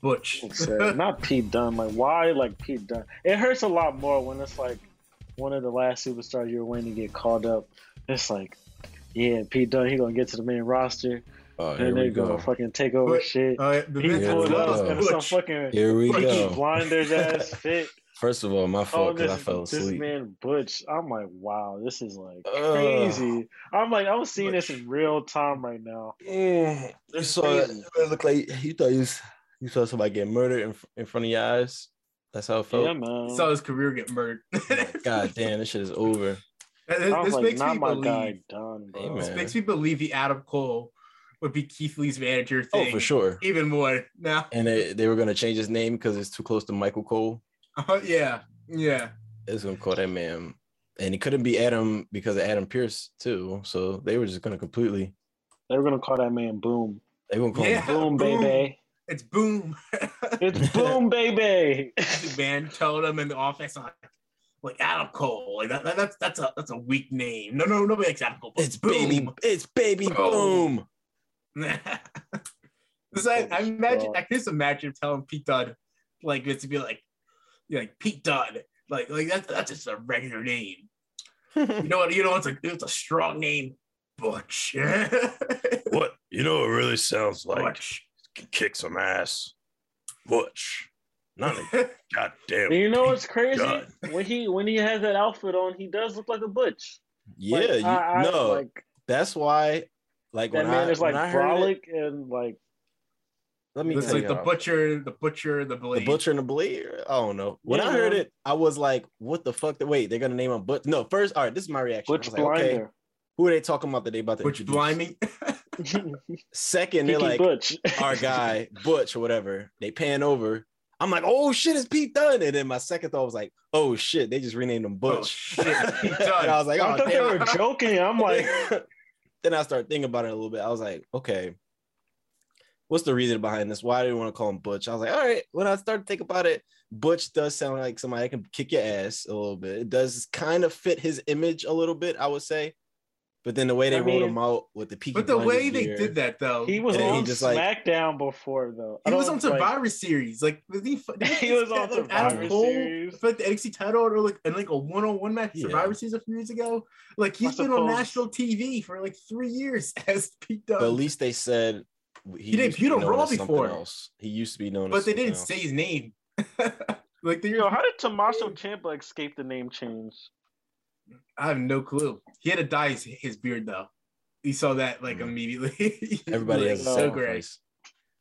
Butch. Not Pete Dunne. Like, why like Pete Dunne? It hurts a lot more when it's like one of the last superstars you're waiting to get called up. It's like, yeah, Pete Dunne, he gonna get to the main roster. Oh, here and we they're gonna go. fucking take over But- shit. Uh, he Here pulled we up go. in some fucking Here we Peaky go. blinders ass fit. First of all, my Oh, fault because this, I fell asleep. this asleep. man Butch. I'm like, wow, this is like Ugh. crazy. I'm like, I'm seeing this in real time right now. Mm, you It's saw crazy. it. It looked like you thought you, was, you saw somebody get murdered in, in front of your eyes. That's how it felt. Yeah, man. saw his career get murdered. God damn, this shit is over. this this like, makes not me my believe. guy Dunne, bro. Hey, This makes me believe the Adam Cole would be Keith Lee's manager thing. Oh, for sure. Even more now. And they, they were gonna change his name because it's too close to Michael Cole. Uh, yeah, yeah. It's gonna call that man, and it couldn't be Adam because of Adam Pearce too. So they were just gonna completely. They were gonna call that man Boom. They were gonna call Yeah. him. Boom, Boom. baby. It's boom. It's Boom, baby. the man told him in the office like, like Adam Cole. Like that, that- that's that's a that's a weak name. No, no, nobody likes Adam Cole. but It's baby. It's baby. Boom. Boom. this I, I imagine God. I can just imagine telling Pete Dunne like this to be like yeah, like Pete Dunne. Like like that's that's just a regular name. You know what? You know it's a it's a strong name. Butch. What you know, it really sounds like Butch. Kick some ass. Butch, not a goddamn. And you know what's crazy? God. When he when he has that outfit on, he does look like a butch. Yeah, Like, you, I- I- no, like that's why. Like that when man I, is like frolic it, and like let me It's tell like you the butcher, the butcher, the the butcher and the blade. I don't know. When Yeah, I heard man. it, I was like, "What the fuck? Wait, they're gonna name him Butch?" No, first, all right. This is my reaction. I butch was like, okay, who are they talking about that they about to Butch introduce? Blimey. Second, they're like Butch. our guy Butch or whatever. They pan over. I'm like, oh shit, it's Pete Dunne. And then my second thought was like, oh shit, they just renamed him Oh, Butch. shit, and I was like, oh, I oh thought they were joking. I'm like, then I started thinking about it a little bit. I was like, okay, what's the reason behind this? Why do you want to call him Butch? I was like, all right. When I started to think about it, Butch does sound like somebody that can kick your ass a little bit. It does kind of fit his image a little bit, I would say. But then the way they I rolled mean- him out with the Peaky But the way Blinders they gear- did that though, he was And then he on just, like- SmackDown before though. I He was on Survivor Series. Like did he, did He was on like, Survivor Adam Cole Series. for like the NXT title or like in like a one-on-one match Yeah. Survivor Series a few years ago. Like he's I been on national TV for like three years as Pete Dunne. But at least they said He used to debuted be on known Raw before. Else. He used to be known but as they didn't else. say his name. like they, Yo, how did Tommaso Ciampa escape the name change? I have no clue. He had to dye his, his beard though. We saw that like Mm. immediately. Everybody Like, has so so so great.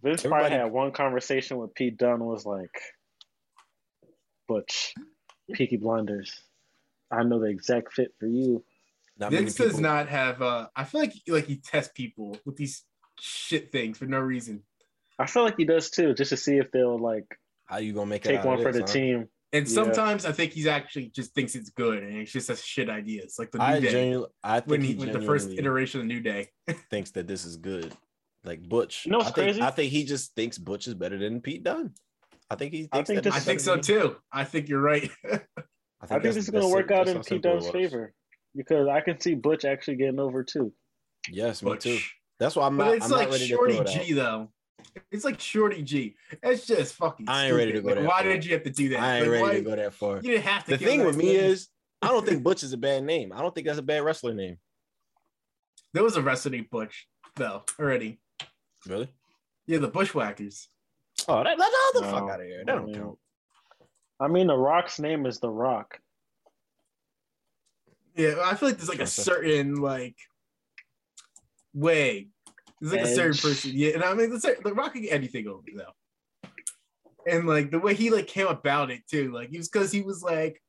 Vince Everybody- probably had one conversation with Pete Dunne was like, Butch, Peaky Blinders. I know the exact fit for you. Not many Vince does people- not have. uh I feel like like he tests people with these shit things for no reason. I feel like he does too, just to see if they'll like How you gonna make it take out one for this, the huh? team. And Yeah. sometimes I think he's actually just thinks it's good, and it's just has shit ideas, like the New I Day genuinely, I think when he he with the first iteration of the New Day. thinks that this is good. Like Butch. You know what's I think, crazy? I think he just thinks Butch is better than Pete Dunne. I think he I thinks think that this I think so too. I think you're right. I think that's- this is gonna work out in Pete simple Dunne's favor because I can see Butch actually getting over too. Yes, me too. That's why I'm But not. it's I'm like not ready Shorty to throw it G though. It's like Shorty G. It's just fucking. I ain't ready to go Like, that Why far. did you have to do that? I ain't Like, ready why- to go that far. You didn't have to. The thing with me name. is, I don't think Butch is a bad name. I don't think that's a bad wrestler name. there was a wrestling Butch though already. Really? Yeah, the Bushwhackers. Oh, that, that, the No. fuck oh, out of here. That don't mean, count. I mean, The Rock's name is The Rock. Yeah, I feel like there's like a certain like way. There's like a certain person. Yeah, and I mean the, the Rock can get anything over though. And like the way he like came about it too, like it was because he was like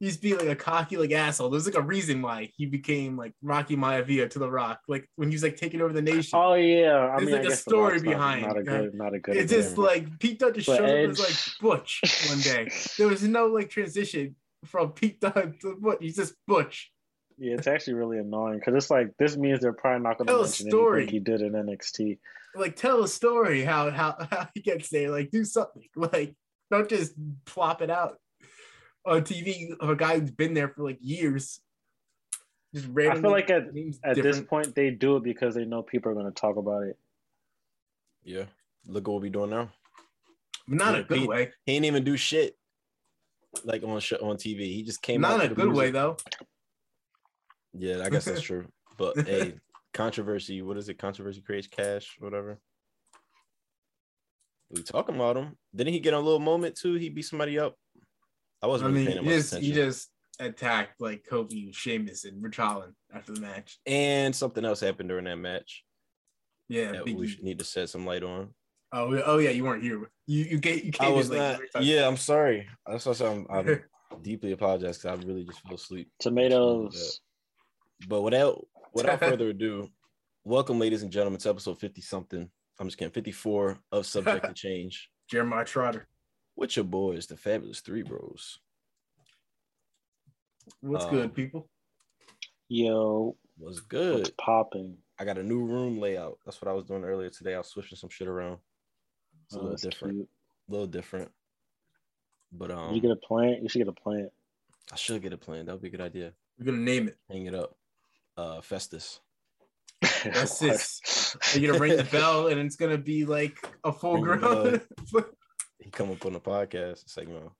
he's being like a cocky like asshole. There's like a reason why he became like Rocky Maivia to the Rock. Like when he was like taking over the nation. Oh yeah, I There's mean, like I a story not- behind, Not a good, not a good. it's just like Pete Dunne just showed up as like Butch one day. There was no like transition from Pete Dunne to Butch. He's just Butch. Yeah, it's actually really annoying because it's like this means they're probably not going to Tell a mention story. anything he did in NXT. Like tell a story how how how he gets there. Like do something. Like don't just plop it out on TV of a guy who's been there for like years. Just randomly. I feel like at names at this point they do it because they know people are going to talk about it. Yeah. Look what we doing now. But not a good Pete- way. He ain't even do shit like on sh- on TV. He just came out Not to a the good way though. Yeah, I guess that's true. But hey, controversy. What is it? Controversy creates cash. Whatever. We talking about him. Didn't he get a little moment too? He beat somebody up. I I wasn't really mean, paying he much just, attention. he just attacked like Kofi, Sheamus, and Ridge Holland after the match. and something else happened during that match Yeah, that we should need to set some light on. Oh, yeah- oh yeah, you weren't here. You you gave you I was in, like, not. every. Yeah, I'm sorry. That's what I'm. I'm deeply apologize because I really just fell asleep. Tomatoes. But without without further ado, welcome, ladies and gentlemen, to episode 50 something. I'm just kidding, 54 of Subject to Change. Jeremiah Trotter. With your boys, the Fabulous Three Bros. What's Um, good, people? Yo, what's good. What's popping? I got a new room layout. That's what I was doing earlier today. I was switching some shit around. It's a Oh, little different. cute. A little different. But um, you get a plant. You should get a plant. I should get a plant. That would be a good idea. We're gonna name it. Hang it up. Uh, Festus. That's What? You're gonna ring the bell, and it's gonna be like a full Ring the grown. he come up on the podcast segment.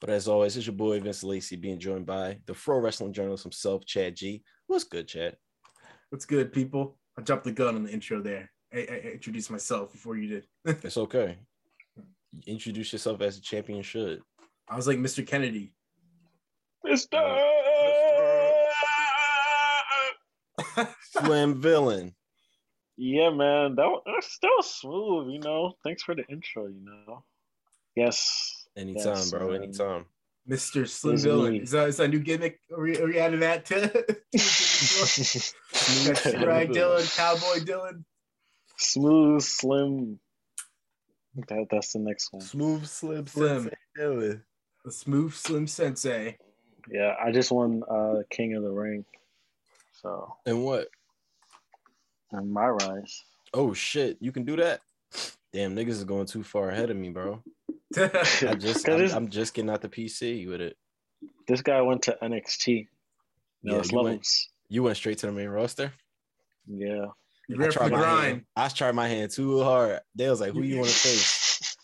But as always, it's your boy Vince Lacey being joined by the pro wrestling journalist himself, Chad G. What's good, Chad? What's good, people? I dropped the gun on the intro there. I, I I introduced myself before you did. It's okay. Introduce yourself as a champion should. I was like Mr. Kennedy. Slim villain. Yeah, man, that was, that's- that was smooth. You know, thanks for the intro. You know, yes, Anytime, Yes, bro. man. Anytime. Mr. Slim It's Villain. me. Is that, is that a new gimmick? Are we, are we adding that to? Got Slim Rag Villain. Dylan, Cowboy Dylan. smooth, slim. That that's the next one. Smooth Slim Slim. Sensei Dylan. The smooth Slim Sensei. Yeah, I just won uh King of the Ring, so And what? and my rise. Oh shit, you can do that? Damn, niggas is going too far ahead of me, bro. I just 'Cause I'm, this, I'm just getting out the PC with it. this guy went to NXT. You know, Yeah, you went- You went straight to the main roster. Yeah. You I tried my grind? hand. I tried my hand too hard. They was like, "Who you want to face?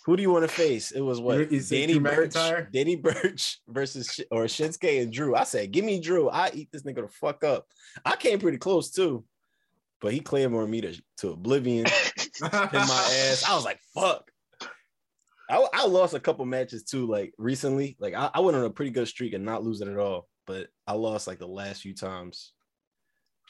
Who do you want to face?" It was what said Danny Burch, McIntyre? Danny Burch versus or Shinsuke and Drew. I said, "Give me Drew. I eat this nigga the fuck up." I came pretty close too, but he claymored me to, to oblivion in my ass. I was like, "Fuck." I, I lost a couple matches too, like recently. Like I, I went on a pretty good streak and not losing at all, but I lost like the last few times.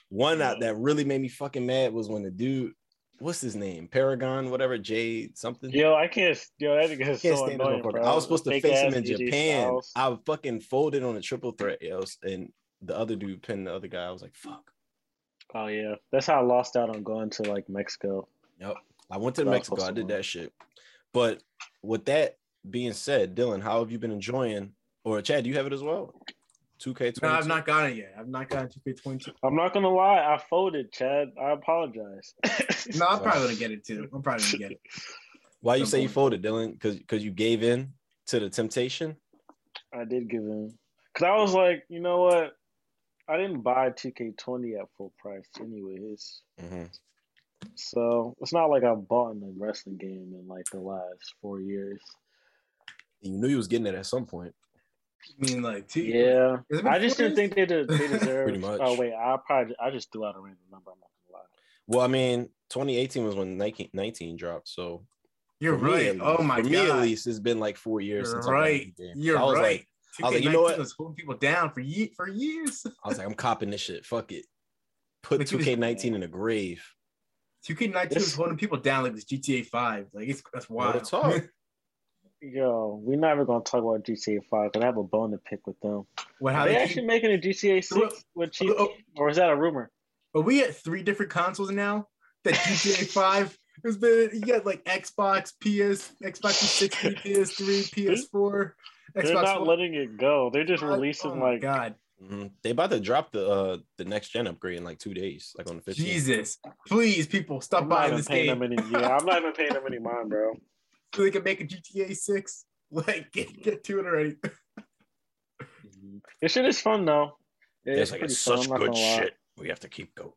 One that, that really made me fucking mad was when the dude, what's his name, Paragon, whatever, Jay something. Yo, I can't. Yo, that nigga is Can't so stand annoying, bro. I was supposed to Fake face him in AJ Japan. Styles. I fucking folded on a triple threat, else, and the other dude pinned the other guy. I was like, fuck. Oh yeah, that's how I lost out on going to like Mexico. Yep. I went to Mexico. I did that shit. But with that being said, Dylan, how have you been enjoying? Or Chad, do you have it as well? 2K22. No, I've not gotten it yet. I've not gotten 2K22. I'm not gonna lie, I folded, Chad. I apologize. No, I'm probably gonna get it too. I'm probably gonna get it. Why you Some say you point. folded, Dylan? Because because you gave in to the temptation. I did give in because I was like, you know what? I didn't buy 2K20 at full price, anyways. Mhm. So it's not like I bought in a wrestling game in like the last four years. You knew you was getting it at some point. I mean, like, two, Yeah, Has it been I just didn't think they did. They Pretty oh, much. Oh wait, I probably I just threw out a random number. I'm not gonna lie. Well, I mean, 2018 was when 19, 19 dropped. So You're for me, right. at oh least- my for god. me at least, it's been like four years You're since I bought a right. new. You're I was right. like, I was like, you know what? was holding people down for ye- for years. I was like, I'm copping this shit. Fuck it. Put Like, 2K19 in the grave. 2K19 was This- holding people down like this GTA 5. Like it's that's Real wild. talk. Yo, we're never gonna talk about GTA Five because I have a bone to pick with them. What how Are they they actually keep, making a GTA Six with cheap, oh, or is that a rumor? Are we at three different consoles now? That GTA Five has been. You got like Xbox, PS, Xbox 360, PS3, PS4, They're Xbox not One. letting it go. They're just Oh releasing my like God, Mhm. They about to drop the uh the next gen upgrade in like two days, like on the 15th. Jesus! Please, people, stop I'm buying this game them any. Yeah, I'm not even paying them any mind, bro. So they can make a GTA Six. Like, get get to it already. This shit is fun though. It's It's like it's such I'm good shit. We have to keep going.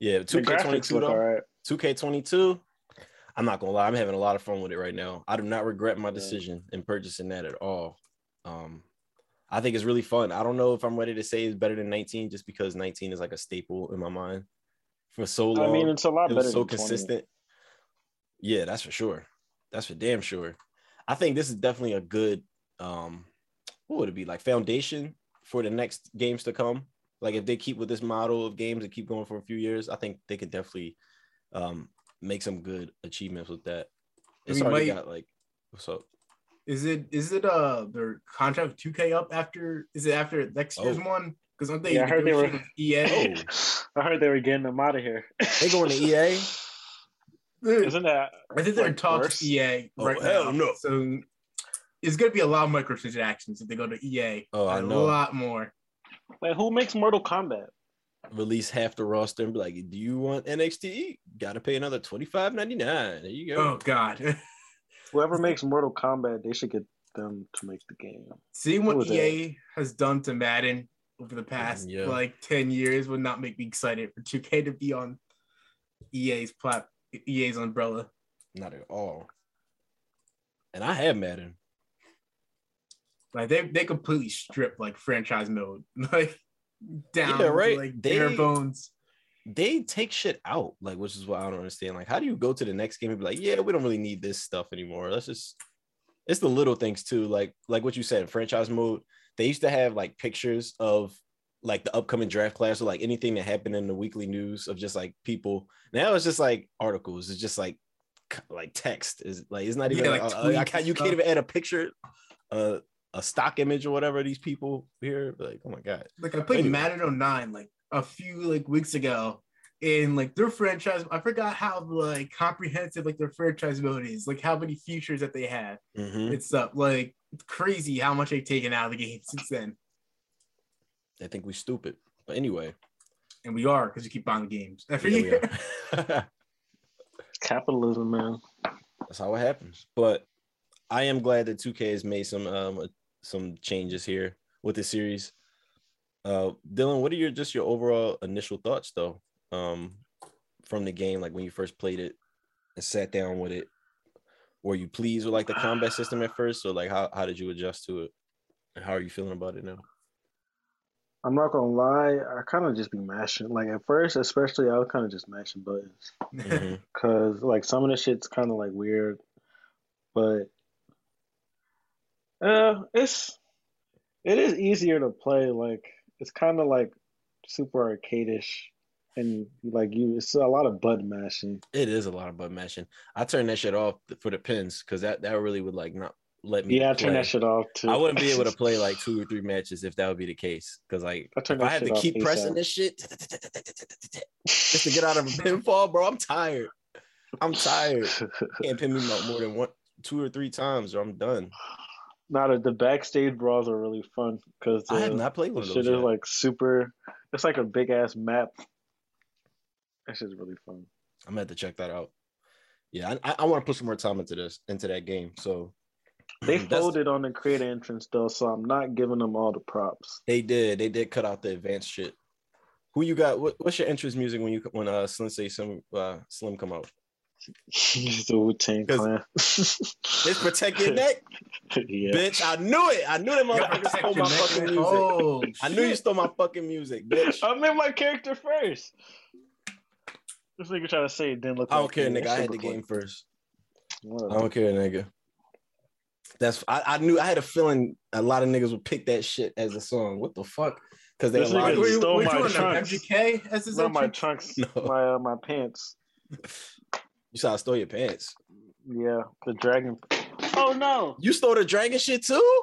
Yeah, 2K22 though. 2K22. I'm not gonna lie, I'm having a lot of fun with it right now. I do not regret my decision in purchasing that at all. Um, I think it's really fun. I don't know if I'm ready to say it's better than 19 just because 19 is like a staple in my mind for so long. I mean, it's a lot it better was so than 20. consistent. Yeah, that's for sure. That's for damn sure. I think this is definitely a good um what would it be like foundation for the next games to come. Like if they keep with this model of games and keep going for a few years, I think they could definitely um make some good achievements with that. It's We already might- got like what's up? Is it is it uh their contract with 2K up after? Is it after next year's Oh. one? Because aren't they Yeah, I heard they were- negotiating with EA? I heard they were getting them out of here. They going to EA? Isn't that? I think they're in talks worse? with EA Oh, right hell now. no. So it's gonna be a lot of microtransactions if they go to EA. Oh, I a know. A lot more. Like, who makes Mortal Kombat? Release half the roster and be like, do you want NXT? Gotta pay another $25.99. There you go. Oh God. Whoever makes Mortal Kombat, they should get them to make the game. Seeing what Who was EA has done to Madden over the past Yeah. like 10 years would not make me excited for 2K to be on EA's plat EA's umbrella. Not at all. And I have Madden. Like they they completely stripped like franchise mode. Like down Yeah, to, right. like They- bare bones. they take shit out, like which is what I don't understand. Like, how do you go to the next game and be like, yeah, we don't really need this stuff anymore. Let's just it's the little things too, like like what you said, franchise mode. They used to have like pictures of like the upcoming draft class or like anything that happened in the weekly news of just like people. Now it's just like articles. It's just like like text. Is like it's not even Yeah, like, like uh, I you can't even add a picture, uh, a stock image or whatever. These people here, like, oh my god. Like I played Anyway. Madden 09 like a few like weeks ago. And like their franchise, I forgot how like comprehensive like their franchise mode is, like how many features that they have. Mhm. It's up like it's crazy how much they've taken out of the game since then. They think we stupid, but anyway. And we are because you keep buying the games every Yeah, year. Capitalism, man. That's how it happens. But I am glad that 2K has made some um some changes here with the series. Uh Dylan, what are your just your overall initial thoughts though? Um from the game, like when you first played it and sat down with it. Were you pleased with like the combat system at first, or like how, how did you adjust to it? And how are you feeling about it now? I'm not gonna lie, I kind of just be mashing. Like at first, especially, I was kind of just mashing buttons because like some of the shit's kind of like weird, but uh, it's it is easier to play. Like it's kind of like super arcadish, and like you, it's a lot of button mashing. It is a lot of button mashing. I turned that shit off for the pins because that, that really would like not let me. Yeah, I turn play. that shit off too. I wouldn't be able to play like two or three matches if that would be the case. Because like I if I have to keep pressing this shit just to get out of a pinfall, bro, I'm tired. I'm tired. Can't pin me more more than one, two or three times, or I'm done. Not the, the backstage brawls are really fun because I have not played one of shit those is like super. It's like a big ass map. That shit's really fun. I'm gonna have to check that out. Yeah, I, I want to put some more time into this, into that game. So They That's- folded on the creator entrance though, so I'm not giving them all the props. They did. They did cut out the advanced shit. Who you got? What, what's your interest music when you when uh Slim say some uh Slim come out? the Wu Tang 'Cause- Clan. It's protect your neck, yeah. bitch. I knew it. I knew them Yeah, motherfuckers stole my neck, fucking man. music. Oh, I knew you stole my fucking music, bitch. I made my character first. This nigga trying to say it didn't look. I don't like care, nigga. I shit had the look game first. Whatever. I don't care, nigga. That's I, I knew I had a feeling a lot of niggas would pick that shit as a song. What the fuck? Because they This allowed nigga Were you, stole were you my trunks. MGK as his Not my entrance? trunks, No. my uh, my pants. You saw I stole your pants. Yeah, the dragon. Oh no. You stole the dragon shit too?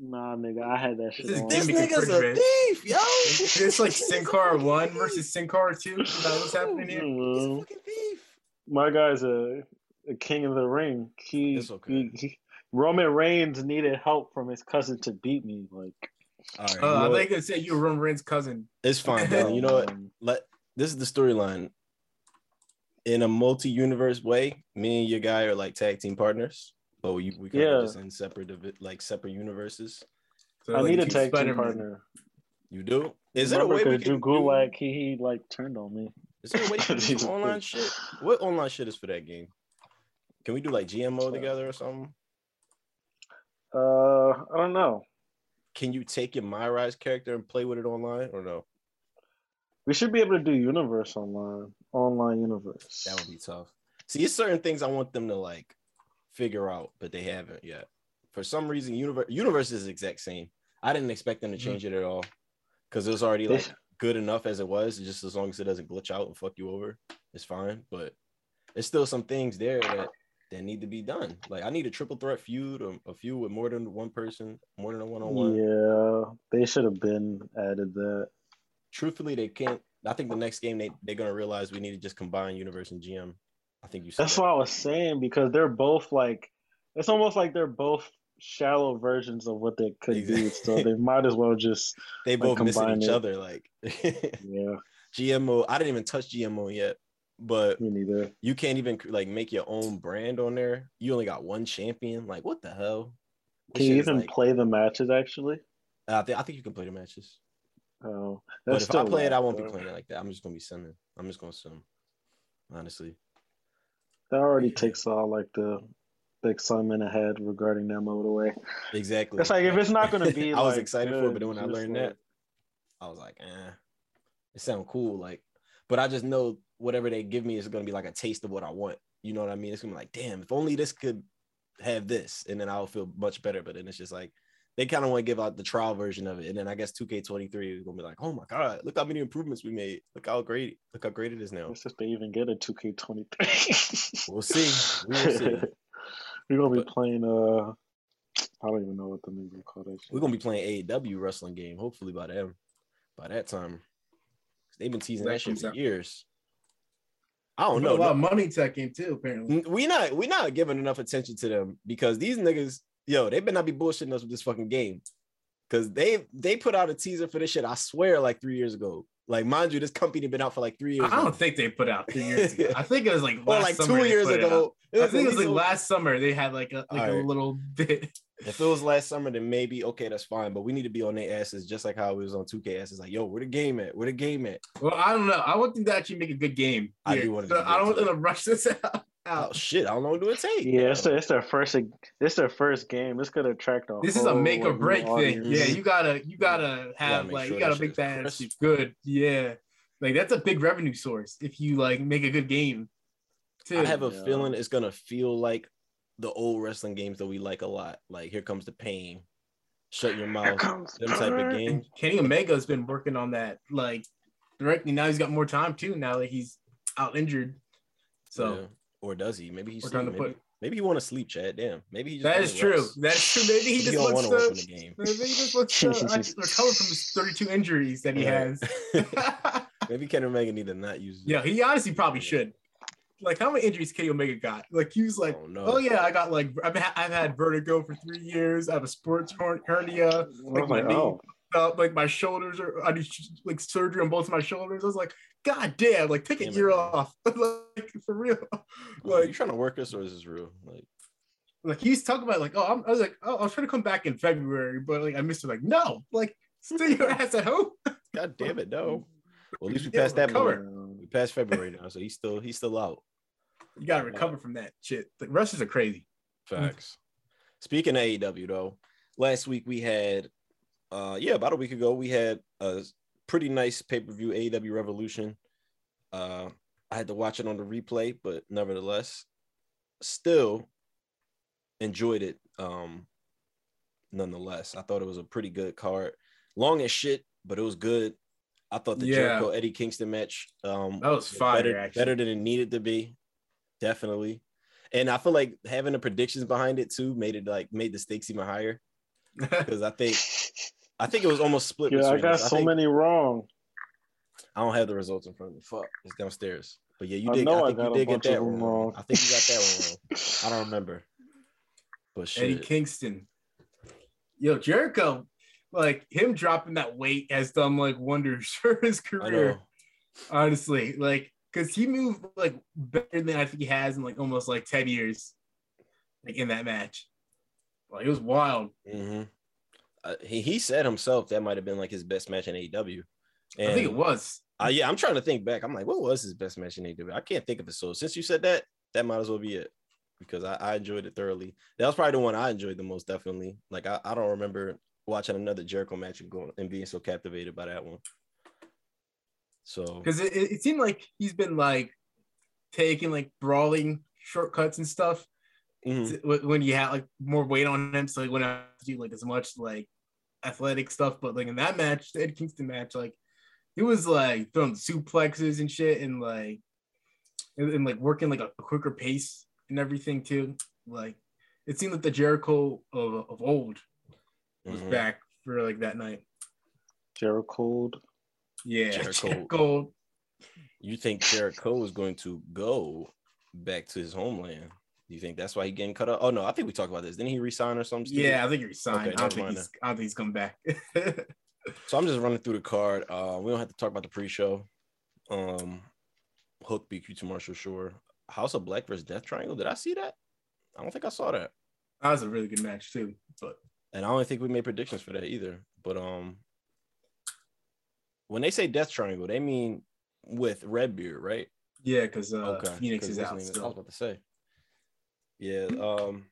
Nah, nigga, I had that shit This on. This nigga's a thief, yo. Is this like Sin Cara 1 versus Sin Cara 2? Is that what's happening here? He's a Mm, fucking thief. My guy's a, a king of the ring. He, It's okay. he, he- Roman Reigns needed help from his cousin to beat me. Like, All right, you Uh, I what? think it said you were Roman Reigns' cousin. it's fine, bro. You know what? Let this is the storyline. In a multi-universe way, me and your guy are like tag team partners, but we we kind Yeah. of just in separate of it, like separate universes. So, I like, need a tag team Spider-Man. partner. You do? Is there a Remember, way we 'cause can Drew do? Gulak, he, he like turned on me. Is there a way you can do He's some a online shit? What online shit is for that game? Can we do like GMO together or something? Uh, I don't know. Can you take your My Rise character and play with it online or no? We should be able to do universe online, online universe. That would be tough. See, it's certain things I want them to like figure out, but they haven't yet. For some reason, universe universe is the exact same. I didn't expect them to change it at all because it was already like good enough as it was. Just as long as it doesn't glitch out and fuck you over, it's fine. But there's still some things there that that need to be done. Like I need a triple threat feud or a feud with more than one person, more than a one on one. Yeah, they should have been added that. Truthfully, they can't. I think the next game they they're gonna realize we need to just combine universe and GM. I think you said That's that. what I was saying because they're both like, it's almost like they're both shallow versions of what they could be. So they might as well just, they like, both missing combine each it. other. Like yeah, GMO, I didn't even touch GMO yet, but you can't even like make your own brand on there. You only got one champion. Like what the hell? This Can you even like- play the matches actually? I think I think you can play the matches, Oh, but if I play it, I won't be playing it like that. I'm just gonna be sending. I'm just gonna sim. Honestly, That already takes all like the, the excitement ahead regarding that mode away. exactly. It's like if it's not gonna be, I was like, excited for it, but then when I learned like- that, I was like, eh, it sounds cool. Like, but I just know whatever they give me is gonna be like a taste of what I want. You know what I mean? It's gonna be like, damn, if only this could have this, and then I'll feel much better. But then it's just like they kind of want to give out the trial version of it, and then I guess 2K23 is gonna be like, oh my god, look how many improvements we made. Look how great, look how great it is now. Let's just even get a 2K23. We'll see. We will see. We're gonna be But- playing. Uh, I don't even know what the name of call that. We're gonna be playing AEW wrestling game. Hopefully by them, by that time, they've been teasing That that shit for out. years. I don't know. a lot of money that game too, apparently. We not we not giving enough attention to them because these niggas, yo, they better not be bullshitting us with this fucking game. Cause they they put out a teaser for this shit, I swear, like three years ago. Like, mind you, this company been out for like three years. I now. don't think they put out three years ago. I think it was like or like two years put it out. ago. I think it was like last summer they had like a like a little bit. If it was last summer, then maybe okay, that's fine. But we need to be on their asses just like how we was on 2K asses. Like, yo, where the game at? Where the game at? Well, I don't know. I want them to actually make a good game. I do here. want it So to be I don't want them to rush this out. Oh out. shit, how long do it take? Yeah, it's their, it's their first. It's their first game. It's gonna attract a. This is a make or like, new break thing. Yeah, you gotta you gotta have make like sure you gotta that make shit that crisp. good. Yeah, like that's a big revenue source if you like make a good game. Too. I have a Yeah. feeling it's gonna feel like the old wrestling games that we like a lot. Like here comes the pain, shut your mouth, them type of Kurt. games. Kenny Omega's been working on that like directly. Now he's got more time too. Now that he's out injured, so Yeah. or does he? Maybe he's trying to maybe, put- maybe he want to sleep, Chad. Damn, maybe he just that wanna true. rest. That's true. Maybe he He just wants to work in the game. Maybe he just wants to uh, recover from his 32 injuries that he Right. has. maybe Kenny Omega need to not use. yeah, he honestly probably should. Like, how many injuries Kenny Omega got? Like, he was like, Oh, no. oh yeah, I got like, I've, ha- I've had vertigo for three years. I have a sports hernia. Like, my knee, oh, like my shoulders are, I need like surgery on both of my shoulders. I was like, God damn, like take a Damn year man. off, like for real. Like, Like, you trying to work this or is this real? Like, like he's talking about like, oh, I'm, I was like, oh, I was trying to come back in February, but like I missed it. Like, no, like stay your ass at home. god damn it, no. Well, at least we Yeah, passed that point. We passed February now, so he's still he's still out. You gotta recover from that shit. The wrestlers are crazy. Facts. Speaking of AEW though, last week we had uh yeah, about a week ago we had a pretty nice pay-per-view AEW Revolution. Uh I had to watch it on the replay, but nevertheless, still enjoyed it. Um nonetheless. I thought it was a pretty good card. Long as shit, but it was good. I thought the Yeah. Jericho Eddie Kingston match um That was fire, better, actually. better than it needed to be. Definitely. and I feel like having the predictions behind it too made it like made the stakes even higher because I think I think it was almost split. Yeah, I got us. so think- many wrong. I don't have the results in front of me. Fuck, it's downstairs. But yeah, you I did. know I I think got you a did get that one wrong. wrong. I think you got that one wrong. I don't remember. But Eddie. Kingston. Yo, Jericho, like him dropping that weight has done like wonders for his career. Honestly, like because he moved like better than I think he has in like almost like 10 years, like in that match. Like it was wild. hmm Uh, he he said himself that might have been like his best match in AEW. And I think it was. Uh, yeah, I'm trying to think back. I'm like, what was his best match in AEW? I can't think of it. So since you said that, that might as well be it because I, I enjoyed it thoroughly. That was probably the one I enjoyed the most, definitely. Like I, I don't remember watching another Jericho match and going and being so captivated by that one. So because it, it, seemed like he's been like taking like brawling shortcuts and stuff mhm. when you had like more weight on him, so he wouldn't have to do like as much like athletic stuff. But like in that match, the Ed Kingston match, like he was like throwing suplexes and shit, and like and, and, like working like a, a quicker pace and everything too. Like it seemed like the Jericho of, of old was Mhm. back for like that night. Jericho. Yeah, Jericho. Jericho. you think Jericho is going to go back to his homeland? Do you think that's why he getting cut up? Oh no, I think we talked about this. Didn't he resign or something? stupid? Yeah, I think he resigned. Okay, I don't think he's. I don't think he's coming back. So I'm just running through the card. Uh, we don't have to talk about the pre-show. Um, Hook BQ to Marshall Shore. House of Black versus Death Triangle. Did I see that? I don't think I saw that. that was a really good match too. But And I don't think we made predictions for that either. But um, when they say Death Triangle, they mean with Redbeard, right? yeah, because uh, okay. Fenix is out nigga- I was about to say. Yeah. Um.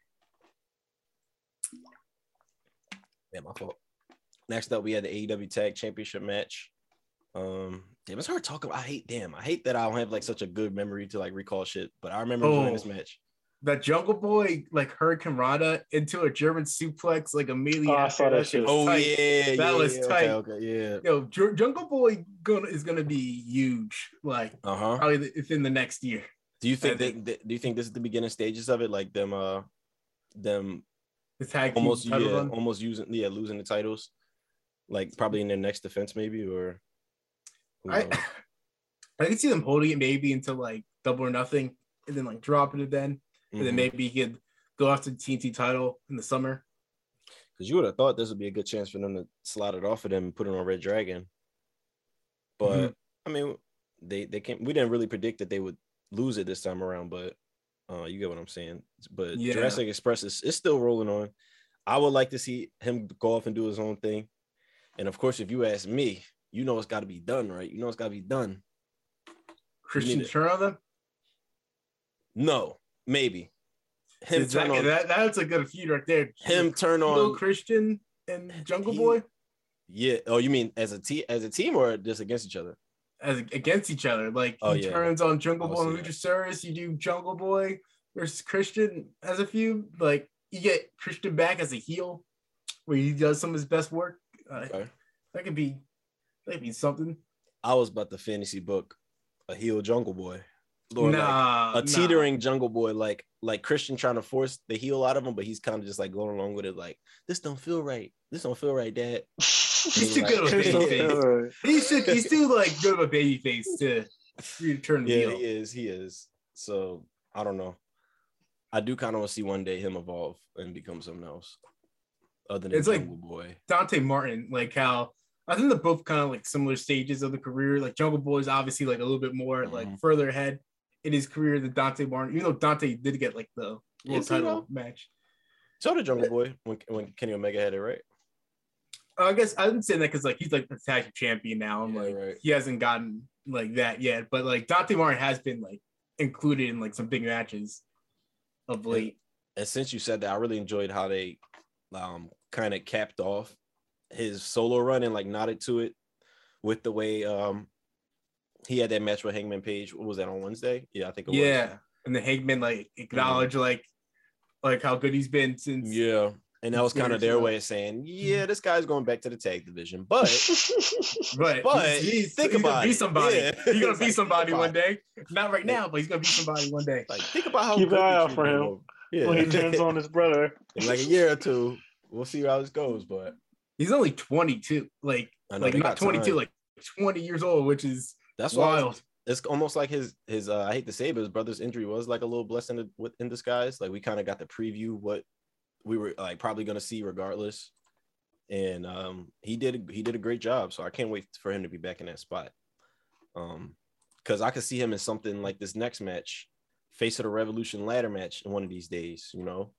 Yeah, my fault. Next up, we had the AEW Tag Championship match. Um, damn, it's hard talking. I hate, damn, I hate that I don't have like such a good memory to like recall shit. But I remember enjoying this Oh. match. That Jungle Boy like Hurricane Rana into a German suplex like immediately Oh, I after saw that shit shit. was Oh tight. yeah, That yeah, was yeah, tight. Okay, okay, yeah. Yo, Ju- Jungle Boy gonna is gonna be huge. Like Uh huh. probably the- within the next year. Do you think I they, think- they- do you think this is the beginning stages of it, like them uh them The tag team almost title yeah, run. almost using yeah losing the titles, like probably in their next defense maybe or. I? I can see them holding it maybe until like double or nothing, and then like dropping it then, and then Mhm. maybe he could go after the TNT title in the summer. Because you would have thought this would be a good chance for them to slide it off of them and put it on Red Dragon. But Mm-hmm. I mean, they they can't. We didn't really predict that they would lose it this time around. But uh, you get what I'm saying. But Yeah. Jurassic Express is, is still rolling on. I would like to see him go off and do his own thing. And of course, if you ask me, you know it's got to be done, right? You know it's got to be done. Christian turn. No, maybe him Is that, turn on that, that's a good feud right there. him turn on. Christian and Jungle He- Boy Yeah. Oh, you mean as a team, as a team, or just against each other? as against each other. Like Oh, he yeah. turns on Jungle Boy and. Luchasaurus. You do Jungle Boy versus Christian as a feud. Like you get Christian back as a heel, where he does some of his best work. Uh, Okay. That could be that could be something. I was about to fantasy book a heel Jungle Boy, or like nah, a nah. teetering Jungle Boy, like like Christian trying to force the heel out of him, but he's kind of just like going along with it, like this don't feel right. This don't feel right, Dad. He's too Like- good of a He's baby so face. He's too, he's too like good of a baby face to return the Yeah, heel. he is. He is. So I don't know. I do kind of want to see one day him evolve and become something else, other than It's like- Jungle Boy. Dante Martin, like how I think they're both kind of like similar stages of the career. Like Jungle Boy is obviously like a little bit more like Mhm. further ahead in his career than Dante Martin, even though Dante did get like the world title match. So did Jungle Boy when when Kenny Omega had it, right? Uh, I guess I didn't say that because like he's like the tag team champion now, and Yeah, like right. he hasn't gotten like that yet. But like Dante Martin has been like included in like some big matches of late. And since you said that, I really enjoyed how they um kind of capped off his solo run and like nodded to it with the way um he had that match with Hangman Page. What was that on Wednesday? Yeah, I think it was. Yeah, and the Hangman like mm-hmm. acknowledge like like how good he's been since. Yeah. And that was kind of their way of saying, mm-hmm. yeah, this guy's going back to the tag division. But But, But he's, he's, think he's about gonna be somebody. Yeah. He's gonna be somebody one day. Not right now, but he's gonna be somebody one day. like, think about how Keep good an eye out for him. over. Yeah. when he turns on his brother. in like a year or two, we'll see how this goes. But He's only 22, like know like not 22, time. like 20 years old, which is that's wild. it's almost like his his uh, I hate to say, it, but his brother's injury was like a little blessing in, disguise. Like we kind of got to preview what we were like probably gonna see regardless. And um he did he did a great job. So I can't wait for him to be back in that spot. Um because I could see him in something like this next match, face of the revolution ladder match in one of these days, you know.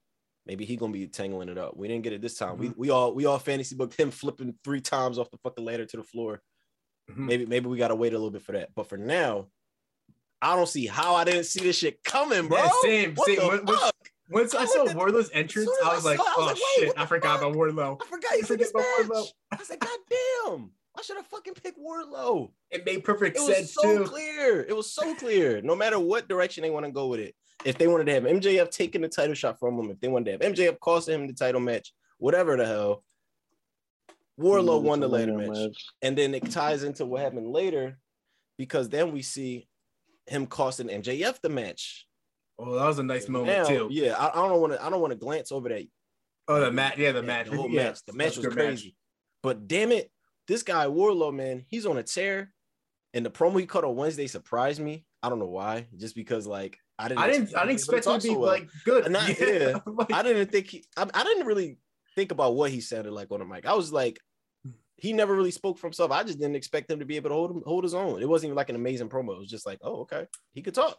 Maybe he gonna be tangling it up. We didn't get it this time. We we all we all fantasy booked him flipping three times off the fucking ladder to the floor Mhm. maybe maybe we gotta wait a little bit for that. But for now, I don't see how I didn't see this shit coming, bro. Yeah, same, What same. the When- when- Once I I saw Wardlow's entrance, I I was like, saw it, I was oh like, wait, shit, I forgot fuck? about Wardlow. I forgot he's in this about match. Wardlow. I said, God damn, I should have fucking picked Wardlow. It made perfect sense. It was sense so too. clear. It was so clear. No matter what direction they want to go with it. If they wanted to have MJF taking the title shot from him, if they wanted to have MJF costing him the title match, whatever the hell, Wardlow won the ladder match. And then it ties into what happened later because then we see him costing MJF the match. Oh, that was a nice moment Now, too. Yeah, I, I don't want to. I don't want to glance over that. Oh, the match. Yeah, the Yeah, match. The whole yeah, match. The match that's was good match. crazy. But damn it, this guy Wardlow, man, he's on a tear. And the promo he cut on Wednesday surprised me. I don't know why. Just because like I didn't. I didn't. I didn't expect him to be like good. Not- yeah. Like, I didn't think he. I, I didn't really think about what he sounded like on the mic. I was like, he never really spoke for himself. I just didn't expect him to be able to hold him, hold his own. It wasn't even like an amazing promo. It was just like, oh, okay, he could talk.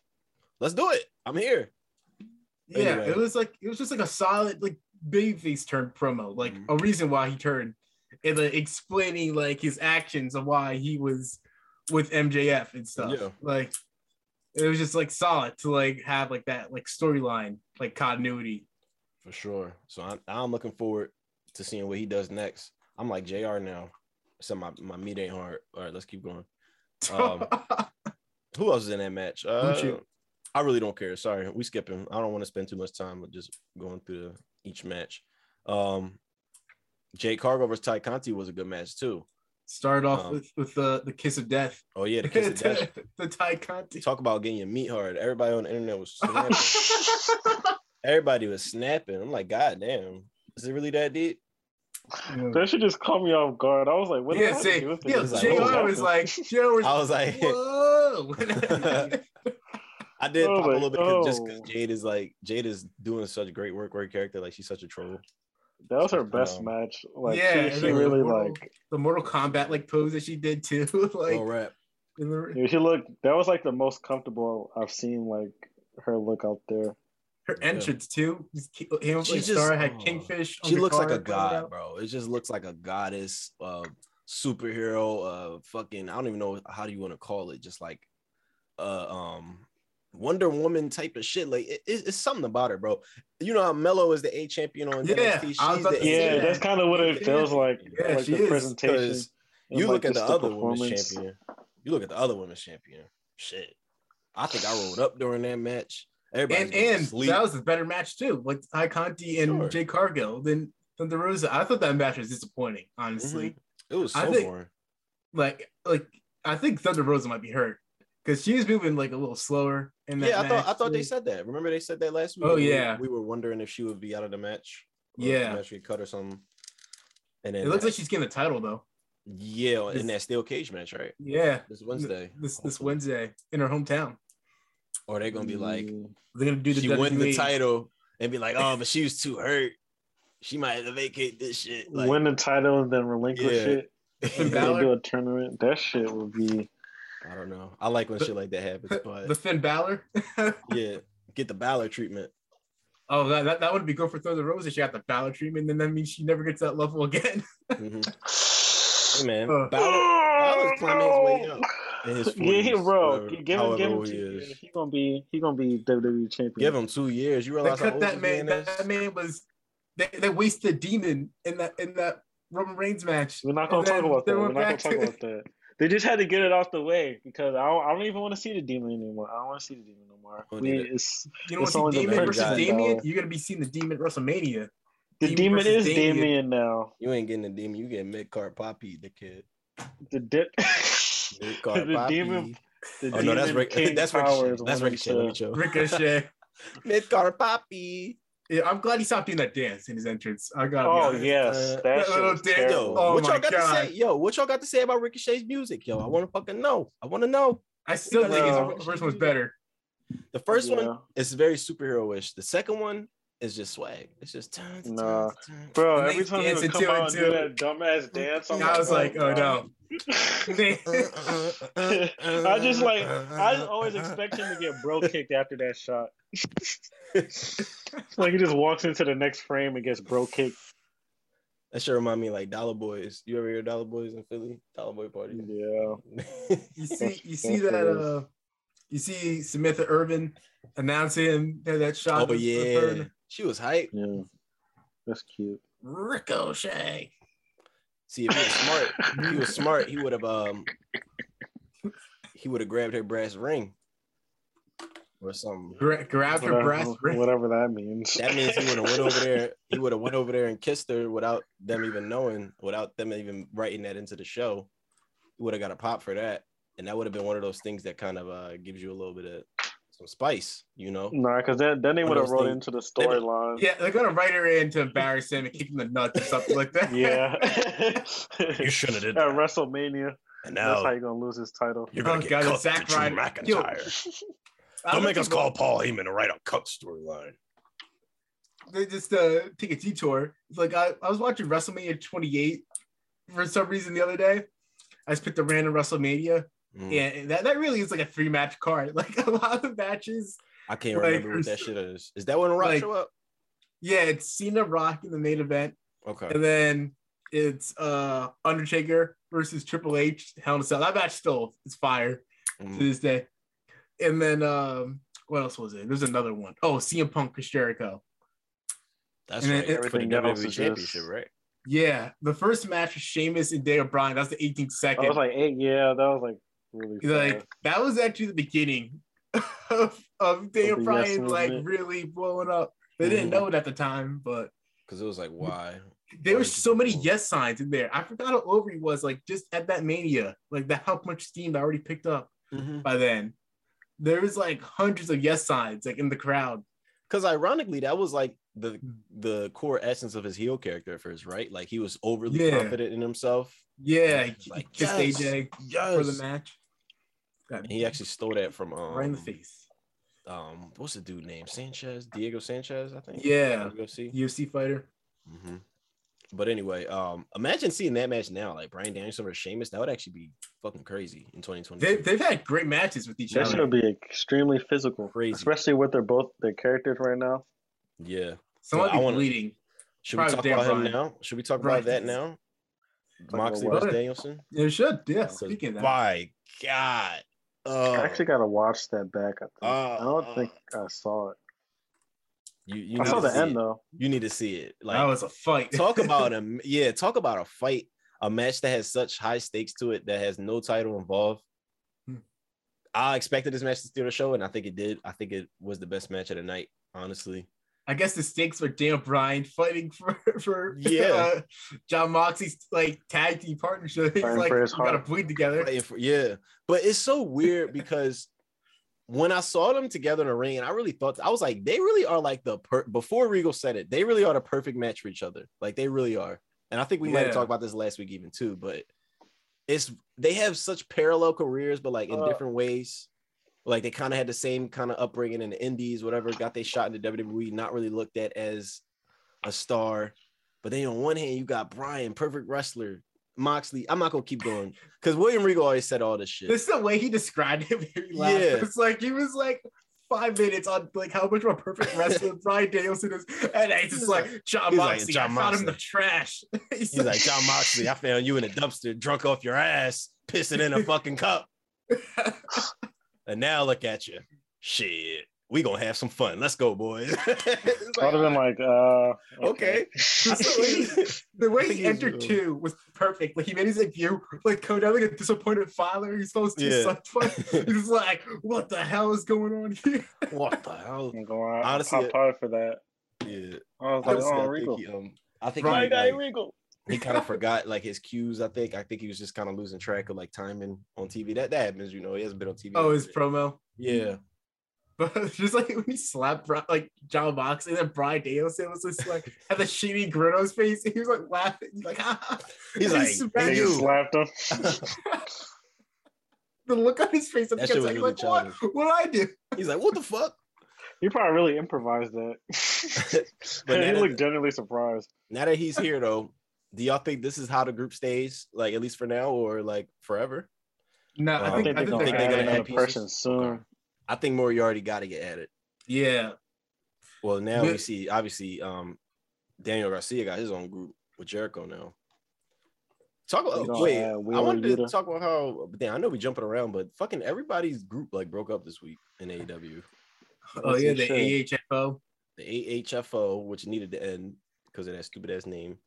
Let's do it. I'm here. yeah, Anyway. it was like it was just like a solid like babyface turn promo, like Mhm. a reason why he turned, and like explaining like his actions of why he was with MJF and stuff. Yeah. Like it was just like solid to like have like that like storyline like continuity. For sure. So I'm, I'm looking forward to seeing what he does next. I'm like JR now. So my, my meat ain't hard. All right, let's keep going. Um, Who else is in that match? Uh, shoot. I really don't care. Sorry, we skipping. I don't want to spend too much time with just going through the, each match. Um, Jade Cargill versus Tay Conti was a good match too. Started off Um, with with the the kiss of death. Oh yeah, the kiss of death. the Tay Conti. Talk about getting your meat hard. Everybody on the internet was snapping. Everybody was snapping. I'm like, God damn, is it really that deep? That should just caught me off guard. I was like, what yeah, the see, hell with yeah, It's like, JR oh, was like, JR was, I was like, whoa. I did Oh pop a my- little bit 'cause- just because. Jade is like Jade is doing such great work for her character. Like she's such a troll. That was her best Um, match. Like yeah, she, she really Mortal, like the Mortal Kombat like pose that she did too. like, oh rap. in the- yeah, she looked that was like the most comfortable I've seen like her look out there. Her entrance too. Just Him She and just- Star had oh. Kingfish. on She the looks like a card, brought it god, bro. It just looks like a goddess, uh, superhero, uh, fucking. I don't even know how do you want to call it. Just like, uh, um, Wonder Woman type of shit. Like it, it's, it's something about her, bro. You know how Mello is the A champion on Yeah, NXT. I She's the to Yeah, that's kind of what it feels like. Yeah, like she the is, presentation. Because and, you like, look at the just other women's champion. You look at the other women's champion. Shit, I think I rolled up during that match. Everybody and and sleep. that was a better match too, with Tay Conti and Sure. Jade Cargill than Thunder Rosa. I thought that match was disappointing, honestly. Mhm. it was I think- boring. Like like I think Thunder Rosa might be hurt because she was moving like a little slower in that Yeah, I thought I thought they said that. Remember they said that last week. Oh, yeah. we were wondering if she would be out of the match. Yeah. the match cut or something. And then It looks like she's getting the title though. yeah in that steel cage match, right? Yeah, This Wednesday. this this Wednesday in her hometown. Or they're gonna be like, Mm, They're gonna do the she WWE. win the title and be like, oh, but she was too hurt. She might have to vacate this shit. Like, win the title and then relinquish Yeah. it. Finn And Balor? do a tournament. That shit would be. I don't know. I like when The- shit like that happens, but the Finn Balor. yeah, get the Balor treatment. oh, that, that, that would be good for Thunder Rosa. She got the Balor treatment, then that means she never gets that level again. Mhm. Hey man, Uh. Balor, Balor's climbing his way up. In his Yeah, he, 40s, bro. Give him, give him old two he years. He gonna be, he gonna be WWE champion. Give him two years. You they realize how cut old that man. man That, is? man was they, they wasted Demon in that in that Roman Reigns match. We're not gonna talk about they that. We're not gonna talk about that. They just had to get it off the way because I don't, I don't even want to see the demon anymore. I don't want to see the demon no more. Don't We, it's You know It's what? only See the Demon versus guy. Damien. Balor. You're gonna be seeing the Demon WrestleMania. The Demon demon is Damien. Damien now. You ain't getting the demon. You getting mid card poppy, the kid. The dip. Mid card The poppy. demon- the Oh no, that's Rick. King That's Ricochet. That's Ricochet. Let me to- Ricochet. Mid card poppy. Yeah, I'm glad he stopped doing that dance in his entrance. I gotta. Oh be yes, Uh, that that little dance- Yo. Oh what my y'all got God. to say? Yo, what y'all got to say about Ricochet's music? Yo, I want to fucking know. I want to know. I still think Bro. his first one was better. The first Yeah. one is very superhero-ish. The second one is just swag. It's just turn, turn, Nah. turn, turn. Bro, And every time he would dancing come to out and do that dumbass dance, I'm I was like, oh no. I just like I just always expect him to get bro kicked after that shot. like he just walks into the next frame and gets bro kicked. That should remind me like Dollar Boys. You ever hear Dollar Boys in Philly? Dollar Boy party. Yeah. You see, you see that. what it is. Uh, you see Samantha Irvin announcing that, that shot. oh with- with yeah, her. She was hype. Yeah. That's cute. Ricochet. See, if he was smart, if he was smart. He would have um, he would have grabbed her brass ring or something. Gra- grabbed her Whatever, brass ring. whatever that means. That means he would have went over there. He would have went over there and kissed her without them even knowing, without them even writing that into the show. He would have got a pop for that, and that would have been one of those things that kind of uh gives you a little bit of some spice, you know. Nah, because then, then they would have those wrote things- into the storyline. Yeah, they're gonna write her in to embarrass him and kick him in the nuts or something like that. Yeah. You shouldn't have did At that. WrestleMania. And That's how now you're gonna lose his title. you're gonna Oh, get God, cut Zack to Drew Ryder. Yo, McIntyre. I Don't make us call Paul Heyman to write a cut storyline. They just uh, take a detour. It's like I, I was watching WrestleMania 28 for some reason the other day. I just picked a random WrestleMania. Mm. Yeah, that, that really is like a three match card. Like a lot of matches. I can't Like, remember what that shit is. Is that when Rock like- show up? Yeah, it's Cena Rock in the main event, Okay. and then it's uh Undertaker versus Triple H Hell in a Cell. That match still is fire to Mm. this day. And then um what else was it? There's another one. Oh, CM Punk Chris Jericho. That's and right. it- for the Everything else WWE Championship, just- right? Yeah, the first match was Sheamus and Daniel Bryan. That's the 18th I second. was like, eight, yeah, that was like really like fast. that was actually the beginning of, of Daniel the yes Bryan like movement. really blowing up. They didn't Mhm. know it at the time, but Because it was like, why? there were so many yes signs in there. I forgot how over he was like just at that mania, like that how much steam that already picked up by then. There was like hundreds of yes signs like in the crowd. Because ironically, that was like the Hmm. the core essence of his heel character at first, right? Like he was overly Yeah. confident in himself. Yeah, Like, he kissed yes, AJ Yes. for the match. Got And he actually stole that from um, right in the face. Um, what's the dude name? Sanchez, Diego Sanchez, I think. Yeah. UFC. UFC fighter. hmm But anyway, um, imagine seeing that match now, like Bryan Danielson versus Sheamus. That would actually be fucking crazy in 2020. They, they've had great matches with each other. That other. should be extremely physical, Crazy. especially with their both their characters right now. yeah. Someone I be wanna- bleeding. Should we talk Dan about him now? Should we talk Right. about that now? about Moxley what? versus Danielson. It should. yeah. Speaking of that. My God. Uh, I actually got to watch that back. I, think. Uh, I don't think I saw it. you, you I need saw to the see end it. though. You need to see it. Like that was a fight. talk about a yeah, talk about a fight, a match that has such high stakes to it that has no title involved. Hmm. I expected this match to steal the show, and I think it did. I think it was the best match of the night, honestly. I guess the stakes were Dan Bryan fighting for for Yeah. uh, Jon Moxley's like tag team partnership. He's like, we gotta bleed together. For- yeah, but it's so weird because when I saw them together in the ring, and I really thought I was like, they really are like the per- before Regal said it, they really are the perfect match for each other. Like they really are. And I think we might have Yeah. talked about this last week even too, but it's they have such parallel careers, but like in Uh, different ways. Like they kind of had the same kind of upbringing in the indies, whatever, got they shot in the WWE, not really looked at as a star. But then on one hand, you got Bryan, perfect wrestler, Moxley. I'm not gonna keep going because William Regal always said all this shit. This is the way he described him. He. Yeah. It's like he was like five minutes on like how much of a perfect wrestler Bryan Danielson is, and he's just like Jon He's like, Moxley. Jon I found him in the Moxley. trash. he's, He's like Jon Moxley. I found you in a dumpster, drunk off your ass, pissing in a fucking cup, and now look at you. Shit, we gonna have some fun. Let's go, boys. It's I would have been like, uh, okay. the way he entered real. two was perfect. Like he made his debut, like come down like a disappointed father. He's supposed to Yeah. suck fun. He's like, what the hell is going on here? what the hell? I'm going. Honestly, Honestly, pop hard for that. Yeah, I was I, like, was, oh, I Regal. think he, um, I think Right, he, guy like, Regal. He kind of forgot like his cues. I think. I think he was just kind of losing track of like timing on TV. That that happens, you know. He hasn't been on TV. Oh, in his minute. promo. yeah. But just like when he slapped like Jon Moxley, and then Bryan Danielson was just like had the shitty grin on his face, and he was like laughing. He's like, ah. He's And like, he He just you." slapped him. the look on his face. I That think I shit was was like, really what? childish. What did I do? He's like, what the fuck? He probably really improvised that. But he looked that, genuinely surprised. now that he's here though, do y'all think this is how the group stays? Like at least for now, or like forever? No, I I think, think I they're think gonna think they're they're gonna gonna add another pieces? person soon. I think Moriarty got to get added. Yeah, Well, now we see obviously um Daniel Garcia got his own group with Jericho now. Talk about gonna wait, add I wanted to Yuta. talk about how but damn, I know we jumping around, but fucking everybody's group like broke up this week in AEW. oh yeah, the shame. AHFO. The AHFO, which needed to end because of that stupid ass name.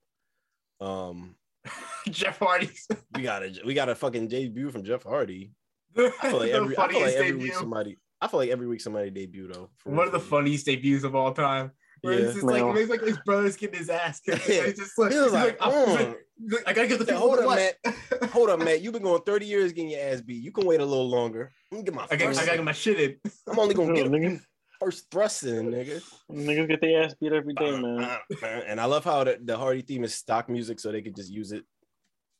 Um, Jeff Hardy. we got a we got a fucking debut from Jeff Hardy. I feel like every, I feel like every week somebody. I feel like every week somebody debut though. for One of the funniest debuts of all time. Where Yeah. it's just like it's like his brother's getting his ass kicked. Yeah. He's just like, He was he's like, oh, "Mm." like- I gotta get the Say, people "Hold the up, what? Hold up, Matt. You've been going 30 years getting your ass beat. You can wait a little longer. Let me get my I got, first. I gotta get my shit in. I'm only gonna get a niggas, first thrust in, nigga. niggas get their ass beat every day, man. And I love how the, the Hardy theme is stock music, so they could just use it.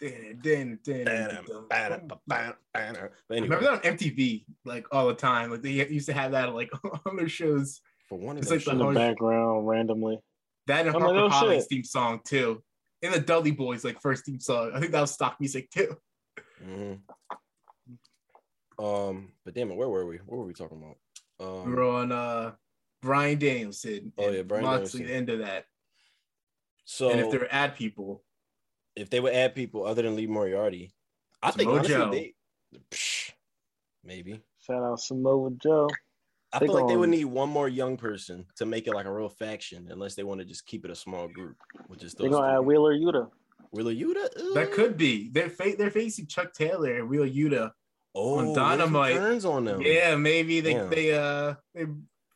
Remember that on MTV like all the time. Like they used to have that like on their shows. for one of It's like the In the Hardy- background, randomly. That and I'm like, Harper oh, Holly's theme song too. And the Dudley Boys like first theme song. I think that was stock music too. Mhm. Um, but damn it, where were we? What were we talking about? We Um, were on uh Bryan Danielson. Oh, yeah, Bryan Moxley, Danielson. the end of that. so and if they're ad people, if they would add people other than Lee Moriarty, I think Samoa honestly they psh, maybe. Shout out Samoa Joe. I They feel like they would need one more young person to make it like a real faction, unless they want to just keep it a small group, which is They're those gonna add. Wheeler Yuta. Wheeler Yuta. that could be. They're fa- they're facing Chuck Taylor and Wheeler Yuta. Oh on what if he Dynamite. turns on them. Yeah, maybe they Damn. they uh they